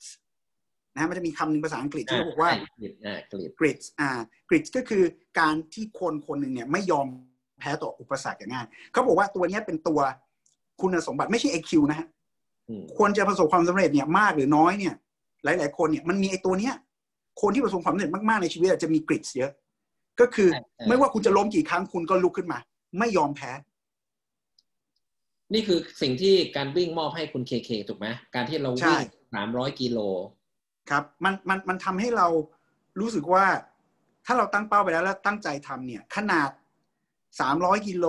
นะมันจะมีคำหนึ่งภาษาอังกฤษที่เขาบอกว่ากรีดอ่ากรีดกริดอ่ากริดก็คือการที่คนคนหนึ่งเนี่ยไม่ยอมแพ้ต่ออุปสรรคอย่างง่ายเขาบอกว่าตัวเนี้ยเป็นตัวคุณสมบัติไม่ใช่ IQ นะฮะอืมควรจะประสบความสำเร็จเนี่ยมากหรือน้อยเนี่ย หลาย ๆ คนเนี่ยมันมีไอ้ตัวเนี้ย คนที่ประสบความสำเร็จมาก ๆ ในชีวิตอะจะมีกริดเยอะ ก็คือใช่ใช่ไม่ว่าคุณจะล้มกี่ครั้งคุณก็ลุกขึ้นมา ไม่ยอมแพ้ นี่คือสิ่งที่การวิ่งมอบให้คุณเคเคถูกไหมการที่เราใช่วิ่งสามร้อยกิโล ครับมันมันมันทำให้เรารู้สึกว่าถ้าเราตั้งเป้าไปแล้วแล้วตั้งใจทำเนี่ยขนาดสามร้อยกิโล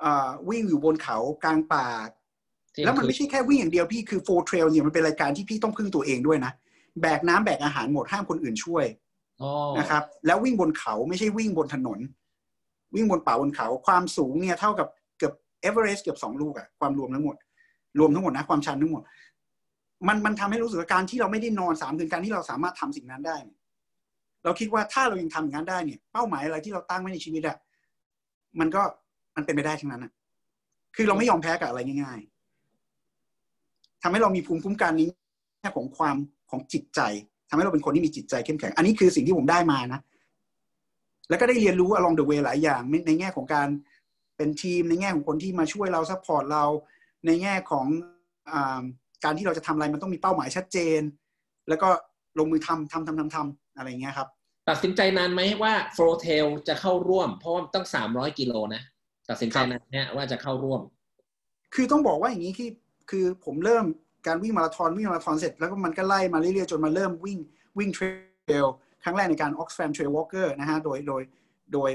เอ่อวิ่งอยู่บนเขากลางป่าที่แล้วมันไม่ใช่แค่วิ่งอย่างเดียวพี่คือ four trail เนี่ยมันเป็นรายการที่พี่ต้องพึ่งตัวเองด้วยนะ แบกน้ำแบกอาหารหมดห้ามคนอื่นช่วยอ๋อนะครับ แล้ววิ่งบนเขาไม่ใช่วิ่งบนถนน วิ่งบนป่าบนเขาความสูงเนี่ยเท่ากับเกือบเอเวอเรสต์เกือบสองลูกอะความรวมทั้งหมด รวมทั้งหมดนะความชันทั้งหมด มันมันทำให้รู้สึกว่าการที่เราไม่ได้นอนสามคืนการที่เราสามารถทำสิ่งนั้นได้ เราคิดว่าถ้าเรายังทำอย่างนั้นได้เนี่ย เป้าหมายอะไรที่เราตั้งไว้ในชีวิตอะมันก็มันเป็นไปได้ทั้งนั้นอะคือเราไม่ยอมแพ้กับอะไรง่าย ๆทำให้เรามีภูมิคุ้มกันนี้ของความของจิตใจทำให้เราเป็นคนที่มีจิตใจเข้มแข็ง อันนี้คือสิ่งที่ผมได้มานะแล้วก็ได้เรียนรู้ along the way หลายอย่างในแง่ของการเป็นทีมในแง่ของคนที่มาช่วยเรา support เราในแง่ของอ การที่เราจะทำอะไรมันต้องมีเป้าหมายชัดเจน แล้วก็ลงมือทำทำทำทำทำอะไรเงี้ยครับ ตัดสินใจนานไหมว่า Four Trail จะเข้าร่วม เพราะว่าต้องสามร้อยกิโลนะ ตัดสินใจนานเนี่ยว่าจะเข้าร่วม คือต้องบอกว่าอย่างนี้ที่คือผมเริ่มการวิ่งมาราธอนวิ่งมาราธอนเสร็จแล้วก็มันก็ไล่มาเรื่อยๆจนมาเริ่มวิ่งวิ่ง trail ครั้งแรกในการ Oxfam Trailwalker นะฮะโดยโดยโดย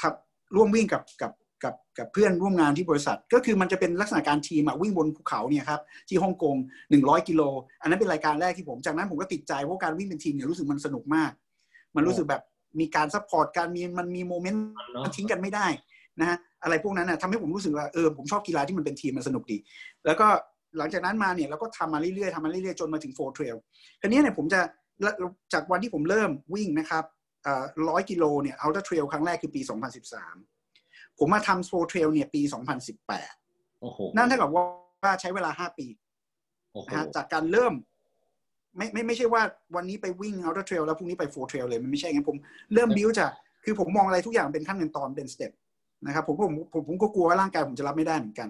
ทับร่วมวิ่งกับกับ กับกับเพื่อนร่วมงานที่บริษัท ก็คือมันจะเป็นลักษณะการทีมวิ่งบนภูเขาเนี่ยครับที่ฮ่องกง100 กิโล อันนั้นเป็นรายการแรกที่ผม จากนั้นผมก็ติดใจเพราะการวิ่งเป็นทีมเนี่ยรู้สึกมันสนุกมาก มันรู้สึกแบบมีการ support การมีมันมี moment มันทิ้งกันไม่ได้นะฮะอะไรพวกนั้นนะทำให้ผมรู้สึกว่าเออผมชอบกีฬาที่มันเป็นทีมมันสนุกดี แล้วก็หลังจากนั้นมาเนี่ยเราก็ทำมาเรื่อยๆทำมาเรื่อยๆจนมาถึง Four Trail คราวนี้เนี่ยผมจะจากวันที่ผมเริ่มวิ่งนะครับร้อยกิโลเนี่ย ultra trail ครั้งแรกคือปี 2013 ผมมาทำ Four Trail เนี่ยปี 2018โอ้โหนั่นเท่ากับว่าใช้เวลา5ปีนะฮะจากการเริ่ม ไม่ไม่ไม่ใช่ว่าวันนี้ไปวิ่ง ultra trail แล้วพรุ่งนี้ไป Four Trail เลยมันไม่ใช่งั้นผมเริ่มบิวจากคือผมมองอะไรทุกอย่างเป็นขั้นเป็นตอนเป็น step นะครับผมผมผมผมก็กลัวว่าร่างกายผมจะรับไม่ได้เหมือนกัน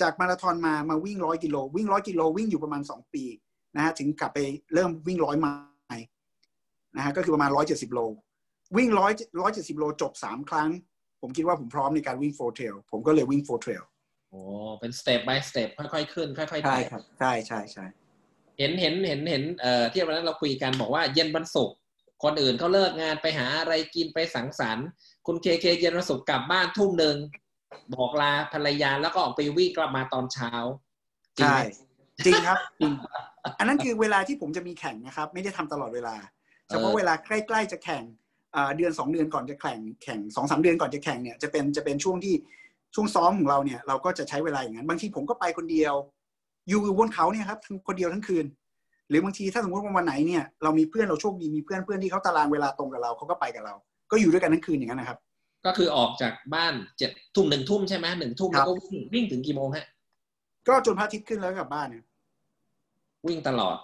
จากมาราธอนมามาวิ่งร้อยกิโลวิ่งร้อยกิโลวิ่งอยู่ประมาณสองปีนะฮะถึงกลับไปเริ่มวิ่งร้อยไมล์นะฮะก็คือประมาณร้อยเจ็ดสิบโลวิ่งร้อยร้อยเจ็ดสิบโลจบสามครั้ง ผมคิดว่าผมพร้อมในการวิ่ง Four Trail ผมก็เลยวิ่ง Four Trail โอ้เป็นสเต็ป by สเต็ปค่อยๆ ขึ้น ค่อยๆใช่ครับใช่ใช่ใช่เห็นเห็นเห็นเห็นเอ่อที่วันนั้นเราคุยกันบอกว่าเย็นวันศุกร์คนอื่นเขาเลิกงานไปหาอะไรกินไปสังสรรค์ คุณเคเคเย็นวันศุกร์กลับบ้านทุ่มหนึ่งบอกลาภรรยาแล้วก็ออกไปวิ่งกลับมาตอนเช้าใช่จริงครับจริงอันนั้นคือเวลาที่ผมจะมีแข่งนะครับ ไม่ได้ทำตลอดเวลาเฉพาะเวลาใกล้ๆจะแข่ง เดือนสองเดือนก่อนจะแข่งแข่งสองสามเดือนก่อนจะแข่งเนี่ยจะเป็นจะเป็นช่วงที่ช่วงซ้อมของเราเนี่ยเราก็จะใช้เวลาอย่างนั้นบางทีผมก็ไปคนเดียวอยู่บนเขาเนี่ยครับทั้งคนเดียวทั้งคืน หรือบางทีถ้าสมมติว่าวันไหนเนี่ยเรามีเพื่อนเราโชคดีมีเพื่อนเพื่อนที่เขาตารางเวลาตรงกับเราเขาก็ไปกับเรา ก็อยู่ด้วยกันทั้งคืนอย่างนั้นนะครับ ก็คือออกจากบ้านเจ็ดทุ่มหนึ่งทุ่มใช่ไหมหนึ่งทุ่มแล้วก็วิ่งวิ่งถึงกี่โมงฮะก็จนพระอาทิตย์ขึ้นแล้วกลับบ้านเนี่ยวิ่งตลอด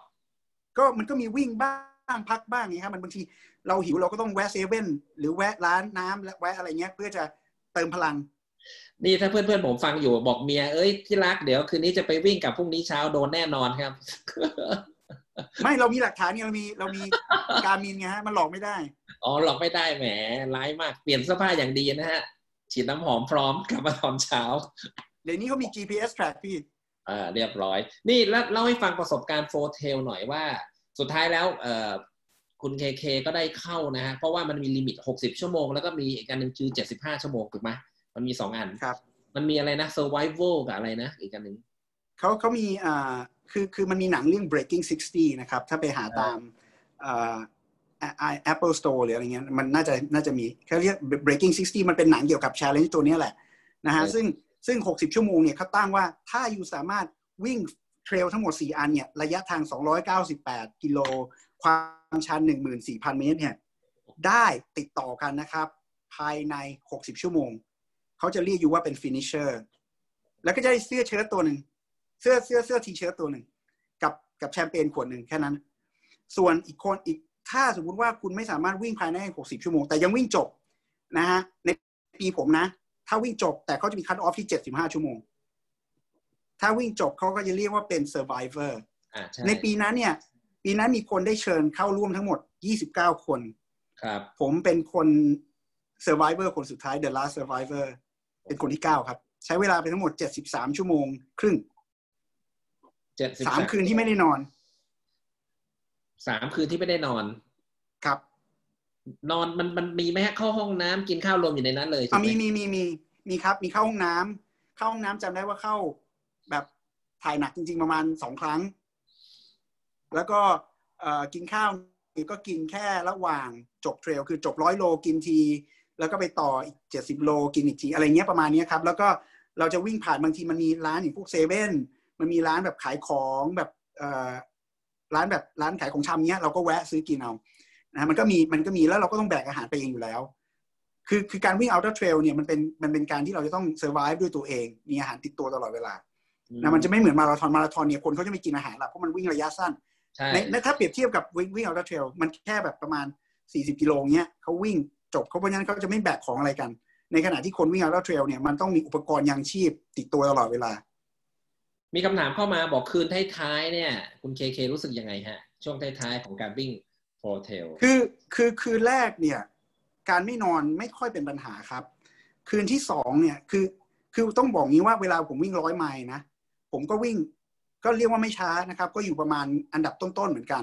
ก็มันก็มีวิ่งบ้าง พักบ้างนี่ครับมันบางทีเราหิวเราก็ต้องแวะเซเว่นหรือแวะร้านน้ำและแวะอะไรเงี้ยเพื่อจะเติมพลัง นี่ถ้าเพื่อนเพื่อนผมฟังอยู่บอกเมียเอ้ยที่รักเดี๋ยวคืนนี้จะไปวิ่งกับพรุ่งนี้เช้าโดนแน่นอนครับ ไม่เรามีหลักฐานเนี่ยเรามีเรามีGarmin ไงฮะมันหลอกไม่ได้อ๋อหลอกไม่ได้แหมร้ายมากเปลี่ยนเสื้อผ้าอย่างดีนะฮะฉีดน้ำหอมพร้อมกลับมาตอนเช้า เดี๋ยวนี้เขามี GPS track พี่อ่าเรียบร้อย นี่เล่าให้ฟังประสบการณ์ Four Trail หน่อยว่า สุดท้ายแล้วเอ่อคุณเคเคก็ได้เข้านะฮะเพราะว่ามันมี limit 60 ชั่วโมง แล้วก็มีอีกอันหนึ่งคือ 75 ชั่วโมงถูกไหมมันมีสองอันครับ มันมีอะไรนะ survivor กับอะไรนะ อีกอันหนึ่งเขาเขามีอ่าคือคือมันมีหนังเรื่อง breaking 60 นะครับ ถ้าไปหาตามอ่า Apple Store หรืออะไรเงี้ยมันน่าจะน่าจะมีเขาเรียก breaking 60 มันเป็นหนังเกี่ยวกับ challenge ตัวนี้แหละนะฮะซึ่งซึ่ง 60 ชั่วโมงเนี่ยเขาตั้งว่าถ้าอยู่สามารถวิ่ง เทรลทั้งหมด 4 อันเนี่ยระยะทาง 298 กิโล ความชัน 14,000 เมตรเนี่ยได้ติดต่อกันนะครับ ภายใน 60 ชั่วโมง เขาจะเรียกอยู่ว่าเป็น finisher แล้วก็จะได้เสื้อเชิ้ตตัวหนึ่งเสื้อเสื้อเสื้อทีเชิ้ตตัวหนึ่งกับกับแชมเปญขวดหนึ่งแค่นั้น ส่วนอีกคนอีกถ้าสมมุติว่าคุณไม่สามารถวิ่งภายใน 60 ชั่วโมง แต่ยังวิ่งจบนะฮะในปีผมนะ ถ้าวิ่งจบแต่เขาจะมีคัตออฟที่ 75 ชั่วโมง ถ้าวิ่งจบเขาก็จะเรียกว่าเป็น survivor อ่าใช่ในปีนั้นเนี่ย ปีนั้นมีคนได้เชิญเข้าร่วมทั้งหมด 29 คนครับ ผมเป็นคน survivor คนสุดท้าย the last survivor เป็นคนที่ 9 ครับ ใช้เวลาไปทั้งหมด 73 ชั่วโมงครึ่งเจ็ดสิบสามคืนที่ไม่ได้นอนสามคืนที่ไม่ได้นอนครับ นอนมันมันมีไหมฮะเข้าห้องน้ำกินข้าวรวมอยู่ในนั้นเลยอะถูกไหมีมีมีมีมีครับ มีเข้าห้องน้ำเข้าห้องน้ำจำได้ว่าเข้าแบบ ถ่ายหนักจริง ๆ ประมาณสองครั้ง แล้วก็กินข้าวก็กินแค่ระหว่างจบเทรลคือจบร้อยโลกินที แล้วก็ไปต่ออีกเจ็ดสิบโลกินอีกที อะไรเงี้ยประมาณนี้ครับ แล้วก็เราจะวิ่งผ่านบางทีมันมีร้านอย่างพวกเซเว่นมันมีร้านแบบขายของแบบร้านแบบร้านขายของชำเนี้ยเราก็แวะซื้อกินเอานะมันก็มีมันก็มีแล้วเราก็ต้องแบกอาหารไปเองอยู่แล้ว คือคือการวิ่งอัลตร้าเทรลเนี่ยมันเป็นมันเป็นการที่เราจะต้องเซอร์ไ e ด้วยตัวเอง มีอาหารติดตัวตลอดเวลา นะมันจะไม่เหมือนมาราธอนมาราธอนเนี่ยคนเขาจะไม่กินอาหารหรอกเพราะมันวิ่งระยะสั้นใช่ในในถ้าเปรียบเทียบกับวิ่งวิ่ง ultra trail มันแค่แบบประมาณ 40 กิโลเงี้ยเขาวิ่งจบเขาเพราะฉะนั้นเขาจะไม่แบกของอะไรกัน ในขณะที่คนวิ่ง ultra trail เนี่ยมันต้องมีอุปกรณ์ยังชีพติดตัวตลอดเวลา มีคำถามเข้ามาบอกคืนท้ายๆเนี่ย คุณเคเครู้สึกยังไงฮะ ช่วงท้ายๆของการวิ่ง Four Trail คือคือคืนแรกเนี่ย การไม่นอนไม่ค่อยเป็นปัญหาครับ คืนที่สองเนี่ยคือคือต้องบอกงี้ว่าเวลาผมวิ่งร้อยไมล์นะ ผมก็วิ่งก็เรียกว่าไม่ช้านะครับ ก็อยู่ประมาณอันดับต้นๆเหมือนกัน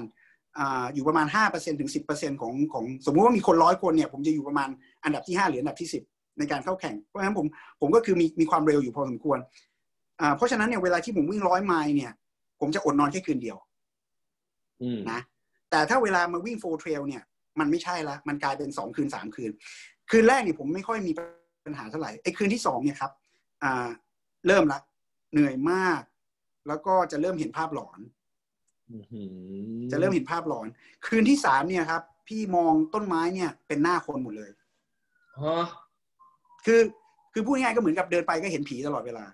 อ่าอยู่ประมาณห้าเปอร์เซ็นถึงสิบเปอร์เซ็นของของสมมุติว่ามีคนร้อยคนเนี่ยผมจะอยู่ประมาณอันดับที่ห้าหรืออันดับที่สิบในการเข้าแข่ง เพราะฉะนั้นผมผมก็คือมีมีความเร็วอยู่พอสมควรอ่าเพราะฉะนั้นเนี่ยเวลาที่ผมวิ่งร้อยไมล์เนี่ย ผมจะอดนอนแค่คืนเดียวอืมนะแต่ถ้าเวลามาวิ่งโฟเทรลเนี่ยมันไม่ใช่ละมันกลายเป็นสองคืนสามคืน คืนแรกเนี่ยผมไม่ค่อยมีปัญหาเท่าไหร่ไอ้คืนที่สองเนี่ยครับอ่าเริ่มละ เหนื่อยมาก แล้วก็จะเริ่มเห็นภาพหลอนอื้อหือจะเริ่มเห็นภาพหลอน คืนที่สามเนี่ยครับ พี่มองต้นไม้เนี่ย เป็นหน้าคนหมดเลยฮะคือคือพูดง่ายๆก็เหมือนกับเดินไปก็เห็นผีตลอดเวลา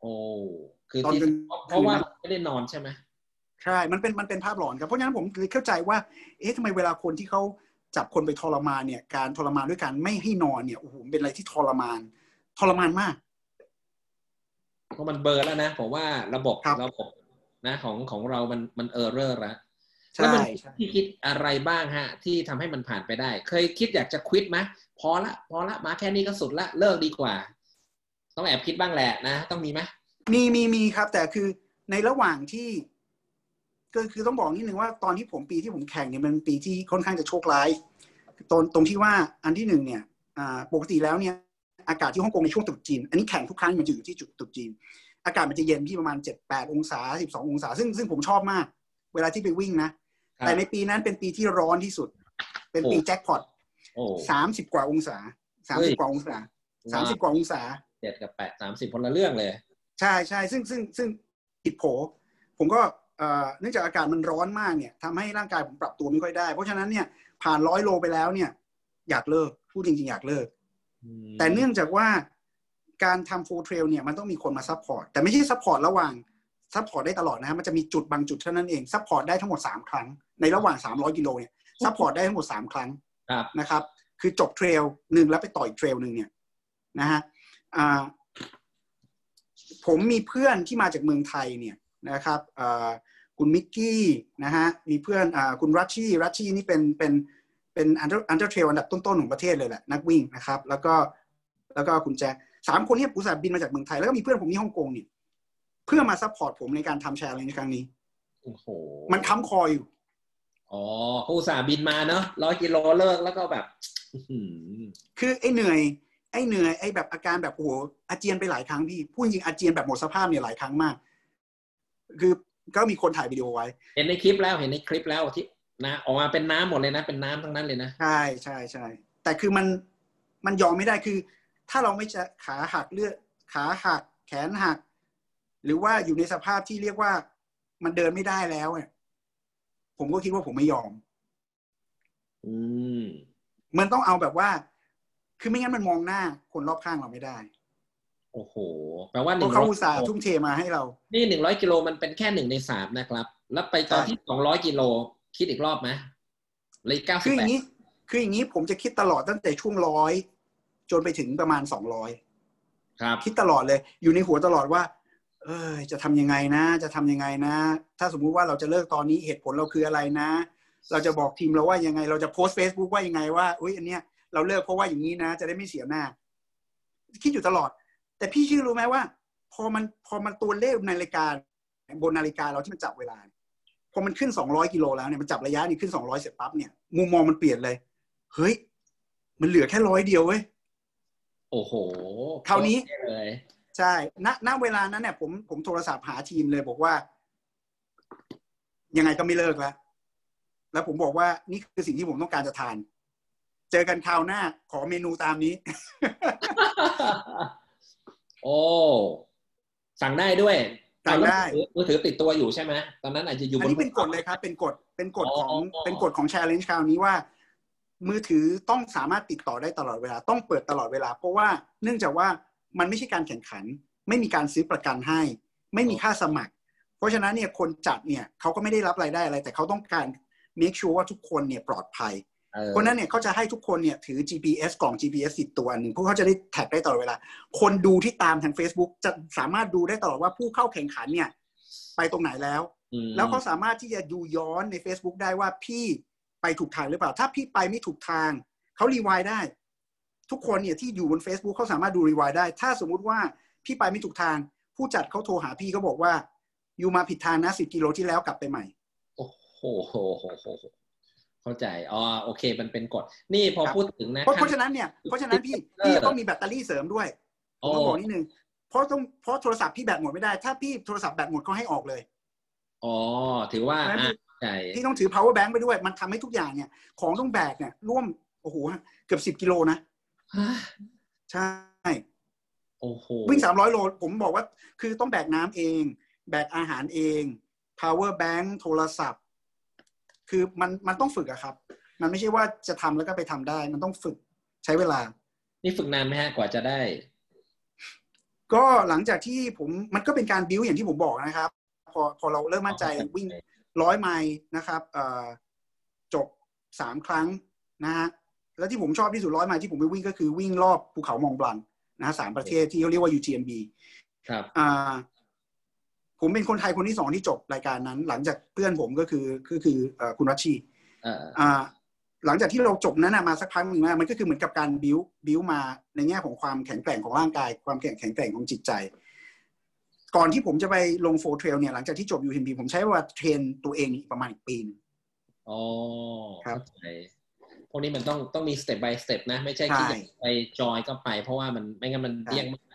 โอ้คือตอนที่กลางเพราะว่าไม่ได้นอนใช่ไหมใช่ มันเป็นมันเป็นภาพหลอนครับ เพราะฉะนั้นผมเลยเข้าใจว่า เอ๊ะทำไมเวลาคนที่เขาจับคนไปทรมานเนี่ย การทรมานด้วยการไม่ให้นอนเนี่ย โอ้โห เป็นอะไรที่ทรมาน ทรมานมาก เพราะมันเบลอร์แล้วนะผมว่าระบบครับระบบนะของของเรามันมัน error แล้วใช่แล้วมันใช่ที่คิดอะไรบ้างฮะ ที่ทำให้มันผ่านไปได้ เคยคิดอยากจะ quit ไหมพอละพอละมาแค่นี้ก็สุดละเลิกดีกว่า ต้องแอบคิดบ้างแหละนะ ต้องมีไหมมีมีมีครับ แต่คือในระหว่างที่ก็คือต้องบอกนิดนึงว่าตอนที่ผมปีที่ผมแข่งเนี่ยมันเป็นปีที่ค่อนข้างจะโชคร้ายตรงตรงที่ว่าอันที่หนึ่งเนี่ยอ่าปกติแล้วเนี่ย อากาศที่ฮ่องกงในช่วงตรุษจีน อันนี้แข่งทุกครั้งมันจะอยู่ที่จุดตรุษจีน อากาศมันจะเย็นที่ประมาณเจ็ดแปดองศาสิบสององศา ซึ่งซึ่งผมชอบมาก เวลาที่ไปวิ่งนะครับแต่ในปีนั้นเป็นปีที่ร้อนที่สุด เป็นปีโอ้แจ็คพอตโอ้สามสิบกว่าองศาสามเฮ้สิบยกว่าองศาสามสิบกว่าองศาเจ็ดกับแปดสามสิบคนละเรื่องเลย ใช่ใช่ซึ่งซึ่งซึ่งผิดโผ ผมก็เอ่อเนื่องจากอากาศมันร้อนมากเนี่ยทำให้ร่างกายผมปรับตัวไม่ค่อยได้ เพราะฉะนั้นเนี่ยผ่านร้อยโลไปแล้วเนี่ย อยากเลิกพูดจริงๆอยากเลิก แต่เนื่องจากว่าการทำ Four Trail เนี่ยมันต้องมีคนมา support แต่ไม่ใช่ support ระหว่าง support ได้ตลอดนะฮะมันจะมีจุดบางจุดเท่านั้นเอง support ได้ทั้งหมด 3 ครั้ง ในระหว่าง 300กิโลเนี่ยsupport ได้ทั้งหมด 3 ครั้งครับนะครับคือจบ trail หนึ่งแล้วไปต่ออีก trail หนึ่งเนี่ยนะฮะอ่าผมมีเพื่อนที่มาจากเมืองไทยเนี่ยนะครับอ่าคุณมิกกี้นะฮะมีเพื่อนอ่าคุณรัชชี่รัชชี่นี่เป็นเป็นเป็น ultra ultra trail อันดับต้นๆของประเทศเลยแหละนักวิ่งนะครับ แล้วก็แล้วก็คุณแจ็คสามคนเนี่ยอุตส่าห์บินมาจากเมืองไทยแล้วก็มีเพื่อนผมที่ฮ่องกงเนี่ยเพื่อมา support ผมในการทำ challenge ในครั้งนี้โอ้โหมันค้ำคออยู่อ๋อเขาอุตส่าห์บินมาเนาะร้อยกิโลเลิกแล้วก็แบบอื้อหือคือไอ้เหนื่อย ไอ้เหนื่อยไอ้แบบอาการแบบโอ้โหอาเจียนไปหลายครั้งพี่พูดจริงอาเจียนแบบหมดสภาพเนี่ยหลายครั้งมาก คือก็มีคนถ่ายวิดีโอไว้ เห็นในคลิปแล้วเห็นในคลิปแล้วที่ นะออกมาเป็นน้ำหมดเลยนะ เป็นน้ำทั้งนั้นเลยนะ ใช่ใช่ใช่แต่คือมันมันยอมไม่ได้คือ ถ้าเราไม่จะขาหักเลือดขาหักแขนหัก หรือว่าอยู่ในสภาพที่เรียกว่ามันเดินไม่ได้แล้วเนี่ยผมก็คิดว่าผมไม่ยอม อืมมันต้องเอาแบบว่า คือไม่งั้นมันมองหน้าคนรอบข้างเราไม่ได้ โอ้โหแปลว่าหเพนึ่งราะร้เขาอยอุตส่าห์ทุ่มเทมาให้เรา นี่หนึ่งร้อยกิโลมันเป็นแค่หนึ่งในสามนะครับ แล้วไปตอนใช่ที่สองร้อยกิโล คิดอีกรอบไหมเลยเก้าสิคืบออแปดย่างนี้ คืออย่างนี้ผมจะคิดตลอดตั้งแต่ช่วงร้อยจนไปถึงประมาณสองร้อยครับ คิดตลอดเลย อยู่ในหัวตลอดว่า เออจะทำยังไงนะ จะทำยังไงนะ ถ้าสมมุติว่าเราจะเลิกตอนนี้เหตุผลเราคืออะไรนะ เราจะบอกทีมเราว่ายังไง เราจะโพสต์ Facebook ว่ายังไงว่าอุ้ยอันเนี้ยเราเลิกเพราะว่าอย่างนี้นะ จะได้ไม่เสียหน้า คิดอยู่ตลอด แต่พี่ชื่อรู้ไหมว่า พอมันพอมันตัวเลขนาฬิกาบนนาฬิกาเราที่มันจับเวลา พอมันขึ้นสองร้อยกิโลแล้วเนี่ยมันจับระยะนี่ขึ้นสองร้อยเสร็จปั๊บเนี่ยมุมมองมันเปลี่ยนเลย เฮ้ย มันเหลือแค่ร้อยเดียวเว้ยโอ้โหคราวนี้เลยใช่ณณเวลานั้นเนี่ยผมผมโทรศัพท์หาทีมเลยบอกว่า ยังไงก็ไม่เลิกแล้วแล้วผมบอกว่านี่คือสิ่งที่ผมต้องการจะทาน เจอกันคราวหน้าขอเมนูตามนี้ โอ้ สั่งได้ด้วย ต่างได้มือถือติดตัวอยู่ใช่ไหมตอนนั้นอาจจะอยู่อันนี้เป็นกฎเลยครับ เป็นกฎเป็นกฎของเป็นกฎของ challenge คราวนี้ว่า มือถือต้องสามารถติดต่อได้ตลอดเวลา ต้องเปิดตลอดเวลา เพราะว่าเนื่องจากว่ามันไม่ใช่การแข่งขัน ไม่มีการซื้อประกันให้ ไม่มีค่าสมัคร เพราะฉะนั้นเนี่ยคนจัดเนี่ยเขาก็ไม่ได้รับรายได้อะไร แต่เขาต้องการ make sure ว่าทุกคนเนี่ยปลอดภัย เพราะนั้นเนี่ยเขาจะให้ทุกคนเนี่ยถือ GPS กล่อง GPS ติดตัวหนึ่งเพื่อเขาจะได้แท็กได้ตลอดเวลา คนดูที่ตามทาง Facebook จะสามารถดูได้ตลอดว่าผู้เข้าแข่งขันเนี่ย ไปตรงไหนแล้ว แล้วเขาสามารถที่จะดูย้อนใน Facebook ได้ว่าพี่ไปถูกทางหรือเปล่า ถ้าพี่ไปไม่ถูกทางเขารีวายได้ ทุกคนเนี่ยที่อยู่บน Facebook เขาสามารถดูรีวายได้ ถ้าสมมุติว่าพี่ไปไม่ถูกทาง ผู้จัดเขาโทรหาพี่เขาบอกว่าอยู่มาผิดทางนะสิบกิโลที่แล้วกลับไปใหม่ โอ้โห เข้าใจอ๋อโอเค มันเป็นกฎนี่พอพูดถึงนะเพราะฉะนั้นเนี่ยเพราะฉะนั้นพี่พี่ต้องมีแบตเตอรี่เสริมด้วยผมต้องบอกนิดนึงเพราะต้องเพราะโทรศัพท์พี่แบตหมดไม่ได้ ถ้าพี่โทรศัพท์แบตหมดเขาให้ออกเลยอ๋อถือว่าใช่พี่ต้องถือ power bank ไปด้วย มันทำให้ทุกอย่างเนี่ย ของต้องแบกเนี่ยร่วมโอ้โหเกือบสิบกิโลนะใช่โอ้โหวิ่งสามร้อยโล ผมบอกว่า คือต้องแบกน้ำเอง แบกอาหารเอง power bank โทรศัพท์ คือมันมันต้องฝึกอะครับ มันไม่ใช่ว่าจะทำแล้วก็ไปทำได้ มันต้องฝึกใช้เวลา นี่ฝึกนานไหมฮะกว่าจะได้ ก็หลังจากที่ผมมันก็เป็นการบิวอย่างที่ผมบอกนะครับ พอพอเราเริ่มมั่นใจวิ่งร้อยไมล์นะครับจบสามครั้งนะฮะแล้วที่ผมชอบที่สุดร้อยไมล์ที่ผมไปวิ่งก็คือวิ่งรอบภูเขามองบลันนะสามประเทศที่เขาเรียกว่า UTMB ครับอ่า ผมเป็นคนไทยคนที่สองที่จบรายการนั้น หลังจากเพื่อนผมก็คือก็คือคุณรัชชีอ่าหลังจากที่เราจบนั้นมาสักพักหนึ่งมันก็คือเหมือนกับการบิวบิวมาในแง่ของความแข็งแกร่งของร่างกาย ความแข็งแข็งแกร่งของจิตใจ ก่อนที่ผมจะไปลง Four Trails เนี่ยหลังจากที่จบ UTMB ผมใช้เวลา train ตัวเองประมาณอีกปีนึงอ๋อครับพวกนี้มันต้องต้องมีสเต็ป by สเต็ปนะ ไม่ใช่คิดไปจอยก็ไป เพราะว่ามันไม่งั้นมันเสี่ยงมาก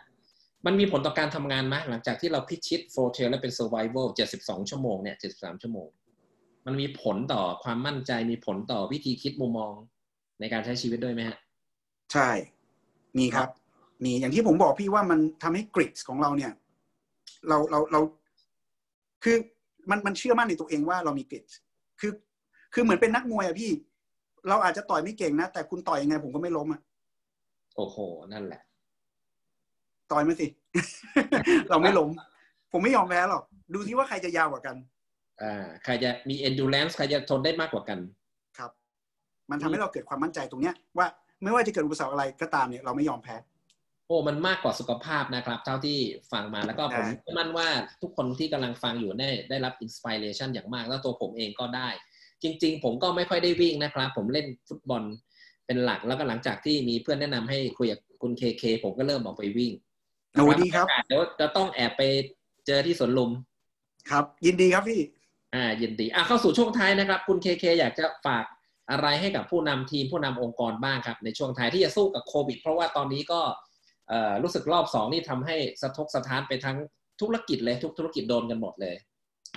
มันมีผลต่อการทำงานไหมหลังจากที่เราพิชิต Four Trails และเป็น survival 72ชั่วโมงเนี่ย73ชั่วโมง มันมีผลต่อความมั่นใจมีผลต่อวิธีคิดมุมมองในการใช้ชีวิตด้วยไหมฮะ ใช่ มีครับ มีอย่างที่ผมบอกพี่ว่ามันทำให้ grit ของเราเนี่ย เราเราเรา คือมันมันเชื่อมั่นในตัวเองว่าเรามี grit คือ คือเหมือนเป็นนักมวยอะพี่ เราอาจจะต่อยไม่เก่งนะ แต่คุณต่อยยังไงผมก็ไม่ล้มอะโอ้โห นั่นแหละ ต่อยมาสิ เราไม่ล้ม ผมไม่ยอมแพ้หรอก ดูที่ว่าใครจะยาวกว่ากัน อ่า ใครจะมี endurance ใครจะทนได้มากกว่ากัน ครับ มันทำให้เราเกิดความมั่นใจตรงเนี้ย ว่าไม่ว่าจะเกิดอุปสรรคอะไรก็ตามเนี่ยเราไม่ยอมแพ้ โอ้มันมากกว่าสุขภาพนะครับ เท่าที่ฟังมาแล้วก็ผมเชื่อมั่นว่าทุกคนที่กำลังฟังอยู่ได้ได้รับอินสปิเรชันอย่างมากแล้วตัวผมเองก็ได้ จริง ๆ ผมก็ไม่ค่อยได้วิ่งนะครับ ผมเล่นฟุตบอลเป็นหลักแล้วก็หลังจากที่มีเพื่อนแนะนำให้คุยกับคุณเคเคผมก็เริ่มออกไปวิ่ง โอ้ดีครับเดี๋ยวจะต้องแอบไปเจอที่สวนลุม ครับ ยินดีครับพี่ อ่า ยินดี อะเข้าสู่ช่วงท้ายนะครับ คุณเคเคอยากจะฝากอะไรให้กับผู้นำทีมผู้นำองค์กรบ้างครับ ในช่วงท้ายที่จะสู้กับโควิด เพราะว่าตอนนี้ก็รู้สึกรอบสองนี่ทำให้สะทกสะท้านไปทั้งธุรกิจเลยทุกธุรกิจโดนกันหมดเลย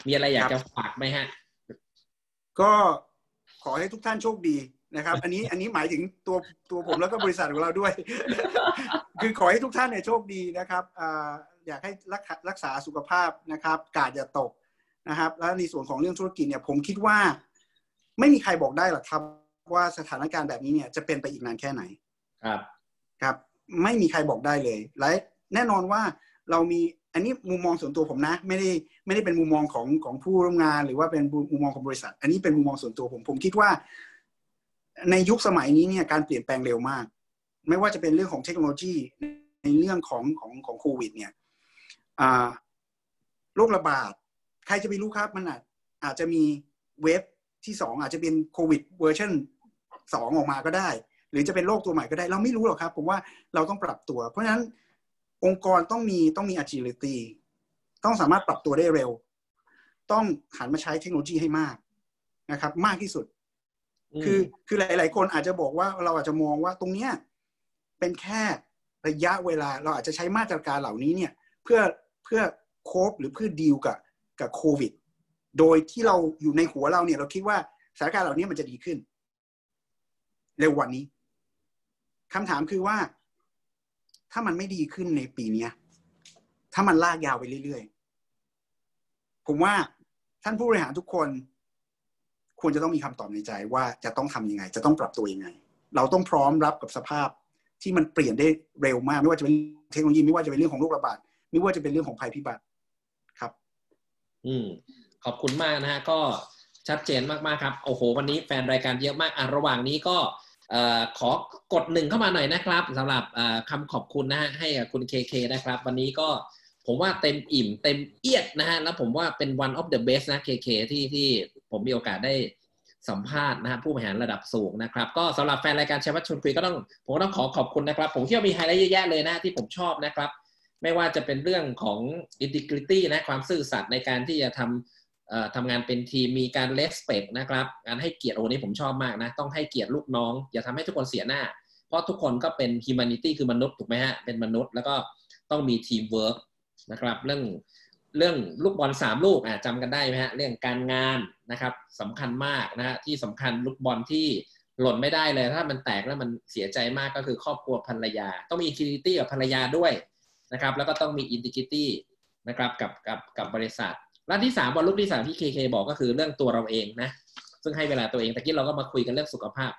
มีอะไรอยากจะฝากไหมฮะ ก็ขอให้ทุกท่านโชคดีนะครับ อันนี้อันนี้หมายถึงตัวตัวผมแล้วก็บริษัทของเราด้วย คือขอให้ทุกท่านเนี่ยโชคดีนะครับอยากให้รักรักษาสุขภาพนะครับ กาดอย่าตกนะครับ แล้วในส่วนของเรื่องธุรกิจเนี่ยผมคิดว่า ไม่มีใครบอกได้หรอกครับ ว่าสถานการณ์แบบนี้เนี่ยจะเป็นไปอีกนานแค่ไหนครับครับ ไม่มีใครบอกได้เลยและแน่นอนว่าเรามีอันนี้มุมมองส่วนตัวผมนะ ไม่ได้ไม่ได้เป็นมุมมองของของผู้ร่วมงาน หรือว่าเป็นมุมมองของบริษัท อันนี้เป็นมุมมองส่วนตัวผม ผมคิดว่า ในยุคสมัยนี้เนี่ยการเปลี่ยนแปลงเร็วมาก ไม่ว่าจะเป็นเรื่องของเทคโนโลยีในเรื่องของของของโควิด เนี่ยโรคระบาด ใครจะไปรู้ครับ มันอาจอาจจะมี wave ที่สองอาจจะเป็นโควิดเวอร์ชันสองออกมาก็ได้ หรือจะเป็นโรคตัวใหม่ก็ได้ เราไม่รู้หรอกครับ ผมว่าเราต้องปรับตัว เพราะฉะนั้นองค์กรต้องมีต้องมี agility ต้องสามารถปรับตัวได้เร็ว ต้องหันมาใช้เทคโนโลยีให้มากนะครับ มากที่สุด คือคือหลาย ๆ คนอาจจะบอกว่าเราอาจจะมองว่าตรงเนี้ย เป็นแค่ระยะเวลาเราอาจจะใช้มาตรการเหล่านี้เนี่ยเพื่อเพื่อโคบหรือเพื่อดีลกับกับโควิด โดยที่เราอยู่ในหัวเราเนี่ยเราคิดว่าสถานการณ์เหล่านี้มันจะดีขึ้น เร็ววันนี้คำถามคือว่า ถ้ามันไม่ดีขึ้นในปีนี้ถ้ามันลากยาวไปเรื่อยๆ ผมว่าท่านผู้บริหารทุกคน ควรจะต้องมีคำตอบในใจว่าจะต้องทำยังไง จะต้องปรับตัวยังไง เราต้องพร้อมรับกับสภาพ ที่มันเปลี่ยนได้เร็วมาก ไม่ว่าจะเป็นเทคโนโลยีไม่ว่าจะเป็นเรื่องของโรคระบาดไม่ว่าจะเป็นเรื่องของภัยพิบัติครับ อืมขอบคุณมากนะฮะก็ชัดเจนมากๆครับโอ้โห วันนี้แฟนรายการเยอะมากอะระหว่างนี้ก็ขอกดหนึ่งเข้ามาหน่อยนะครับสำหรับคำขอบคุณนะฮะให้กับคุณเคเคนะครับ วันนี้ก็ผมว่าเต็มอิ่มเต็มเอียดนะฮะแล้วผมว่าเป็น one of the best นะเคเคที่ที่ผมมีโอกาสได้ สัมภาษณ์นะฮะผู้บริหารระดับสูงนะครับ ก็สำหรับแฟนรายการชัยวัฒชวนคุยก็ต้องผมต้องขอขอบคุณนะครับ ผมเชื่อมีไฮไลท์เยอะแยะเลยนะที่ผมชอบนะครับ ไม่ว่าจะเป็นเรื่องของ integrity นะความซื่อสัตย์ในการที่จะทำทำงานเป็นทีมมีการ respect นะครับการให้เกียรติโอ้นี้ผมชอบมากนะต้องให้เกียรติลูกน้อง อย่าทำให้ทุกคนเสียหน้า เพราะทุกคนก็เป็น humanity คือมนุษย์ถูกไหมฮะเป็นมนุษย์แล้วก็ต้องมี teamwork นะครับเรื่อง เรื่องลูกบอลสามลูกอะจำกันได้ไหมฮะเรื่องการงานนะครับสำคัญมากนะฮะที่สำคัญลูกบอลที่หล่นไม่ได้เลย ถ้ามันแตกแล้วมันเสียใจมากก็คือครอบครัวภรรยา ต้องมี integrity กับภรรยาด้วยนะครับ แล้วก็ต้องมี integrity นะครับกับกับกับบริษัทและที่สามบอลลูกที่สามที่เคเคบอกก็คือเรื่องตัวเราเองนะ ซึ่งให้เวลาตัวเองแต่กี้เราก็มาคุยกันเรื่องสุขภาพ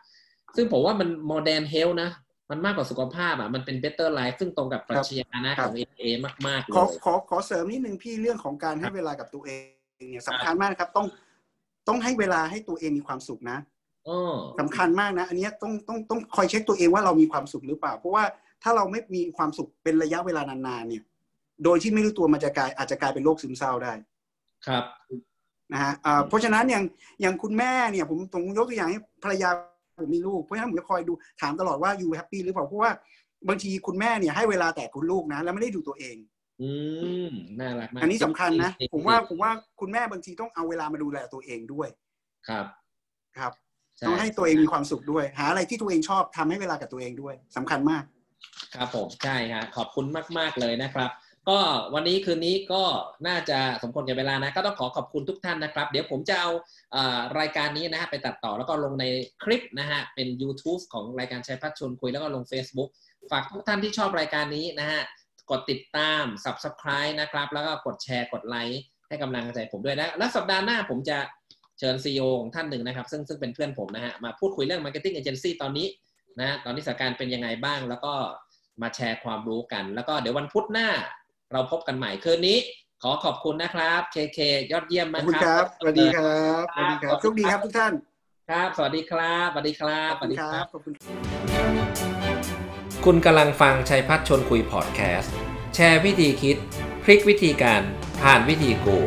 ซึ่งผมว่ามัน more than health นะ มันมากกว่าสุขภาพอะมันเป็น better life ซึ่งตรงกับปรัชญานะของ AIA มากๆเลยขอขอขอเสริมนิดนึงพี่เรื่องของการให้เวลากับตัวเองเนี่ยสำคัญมากครับต้องต้องให้เวลาให้ตัวเองมีความสุขนะสำคัญมากนะ อันนี้ต้องต้องต้องคอยเช็คตัวเองว่าเรามีความสุขหรือเปล่า เพราะว่าถ้าเราไม่มีความสุขเป็นระยะเวลานานๆเนี่ย โดยที่ไม่รู้ตัวมันจะกลายอาจจะกลายเป็นโรคซึมเศร้าได้ ครับนะฮะเพราะฉะนั้นอย่างอย่างคุณแม่เนี่ย ผมผมยกตัวอย่างให้ภรรยา ผมมีลูกเพราะฉะนั้นผมจะคอยดูถามตลอดว่าอยู่แฮปปี้หรือเปล่าเพราะว่าบางทีคุณแม่เนี่ยให้เวลาแต่คุณลูกนะ แล้วไม่ได้ดูตัวเอง อืมน่ารักมากอันนี้สำคัญนะ ผมว่าผมว่าคุณแม่บางทีต้องเอาเวลามาดูแลตัวเองด้วย ครับ ครับต้องให้ตัวเองมีความสุขด้วย หาอะไรที่ตัวเองชอบทำให้เวลากับตัวเองด้วยสำคัญมาก ครับผมใช่ฮะขอบคุณมาก ๆเลยนะครับ ก็วันนี้คืนนี้ก็น่าจะสมควรกับเวลานะก็ต้องขอขอบคุณทุกท่านนะครับ เดี๋ยวผมจะเอารายการนี้นะฮะไปตัดต่อแล้วก็ลงในคลิปนะฮะเป็น YouTube ของรายการชัยพัฒชวนคุยแล้วก็ลง Facebook ฝากทุกท่านที่ชอบรายการนี้นะฮะกดติดตาม Subscribe นะครับ แล้วก็กดแชร์กดไลค์ให้กำลังใจผมด้วยนะและสัปดาห์หน้าผมจะเชิญซีอของท่านหนึ่งนะครับ ซึ่งซึ่งเป็นเพื่อนผมนะฮะมาพูดคุยเรื่อง Marketing Agency ตอนนี้นะตอนนี้สถานการณ์เป็นยังไงบ้าง แล้วก็มาแชร์ความรู้กัน แล้วก็เดี๋ยววันพุธหน้า เราพบกันใหม่คืนนี้ ขอขอบคุณนะครับเคเคยอดเยี่ยมมากครับสวัสดีครับสวัสดีครับโชคดีครับทุกท่าน ครับ สวัสดีครับสวัสดีครับสวัสดีครับขอบคุณคุณกำลังฟังชัยพัฒชนคุยพอดแคสต์ แชร์วิธีคิด พลิกวิธีการผ่านวิธีกู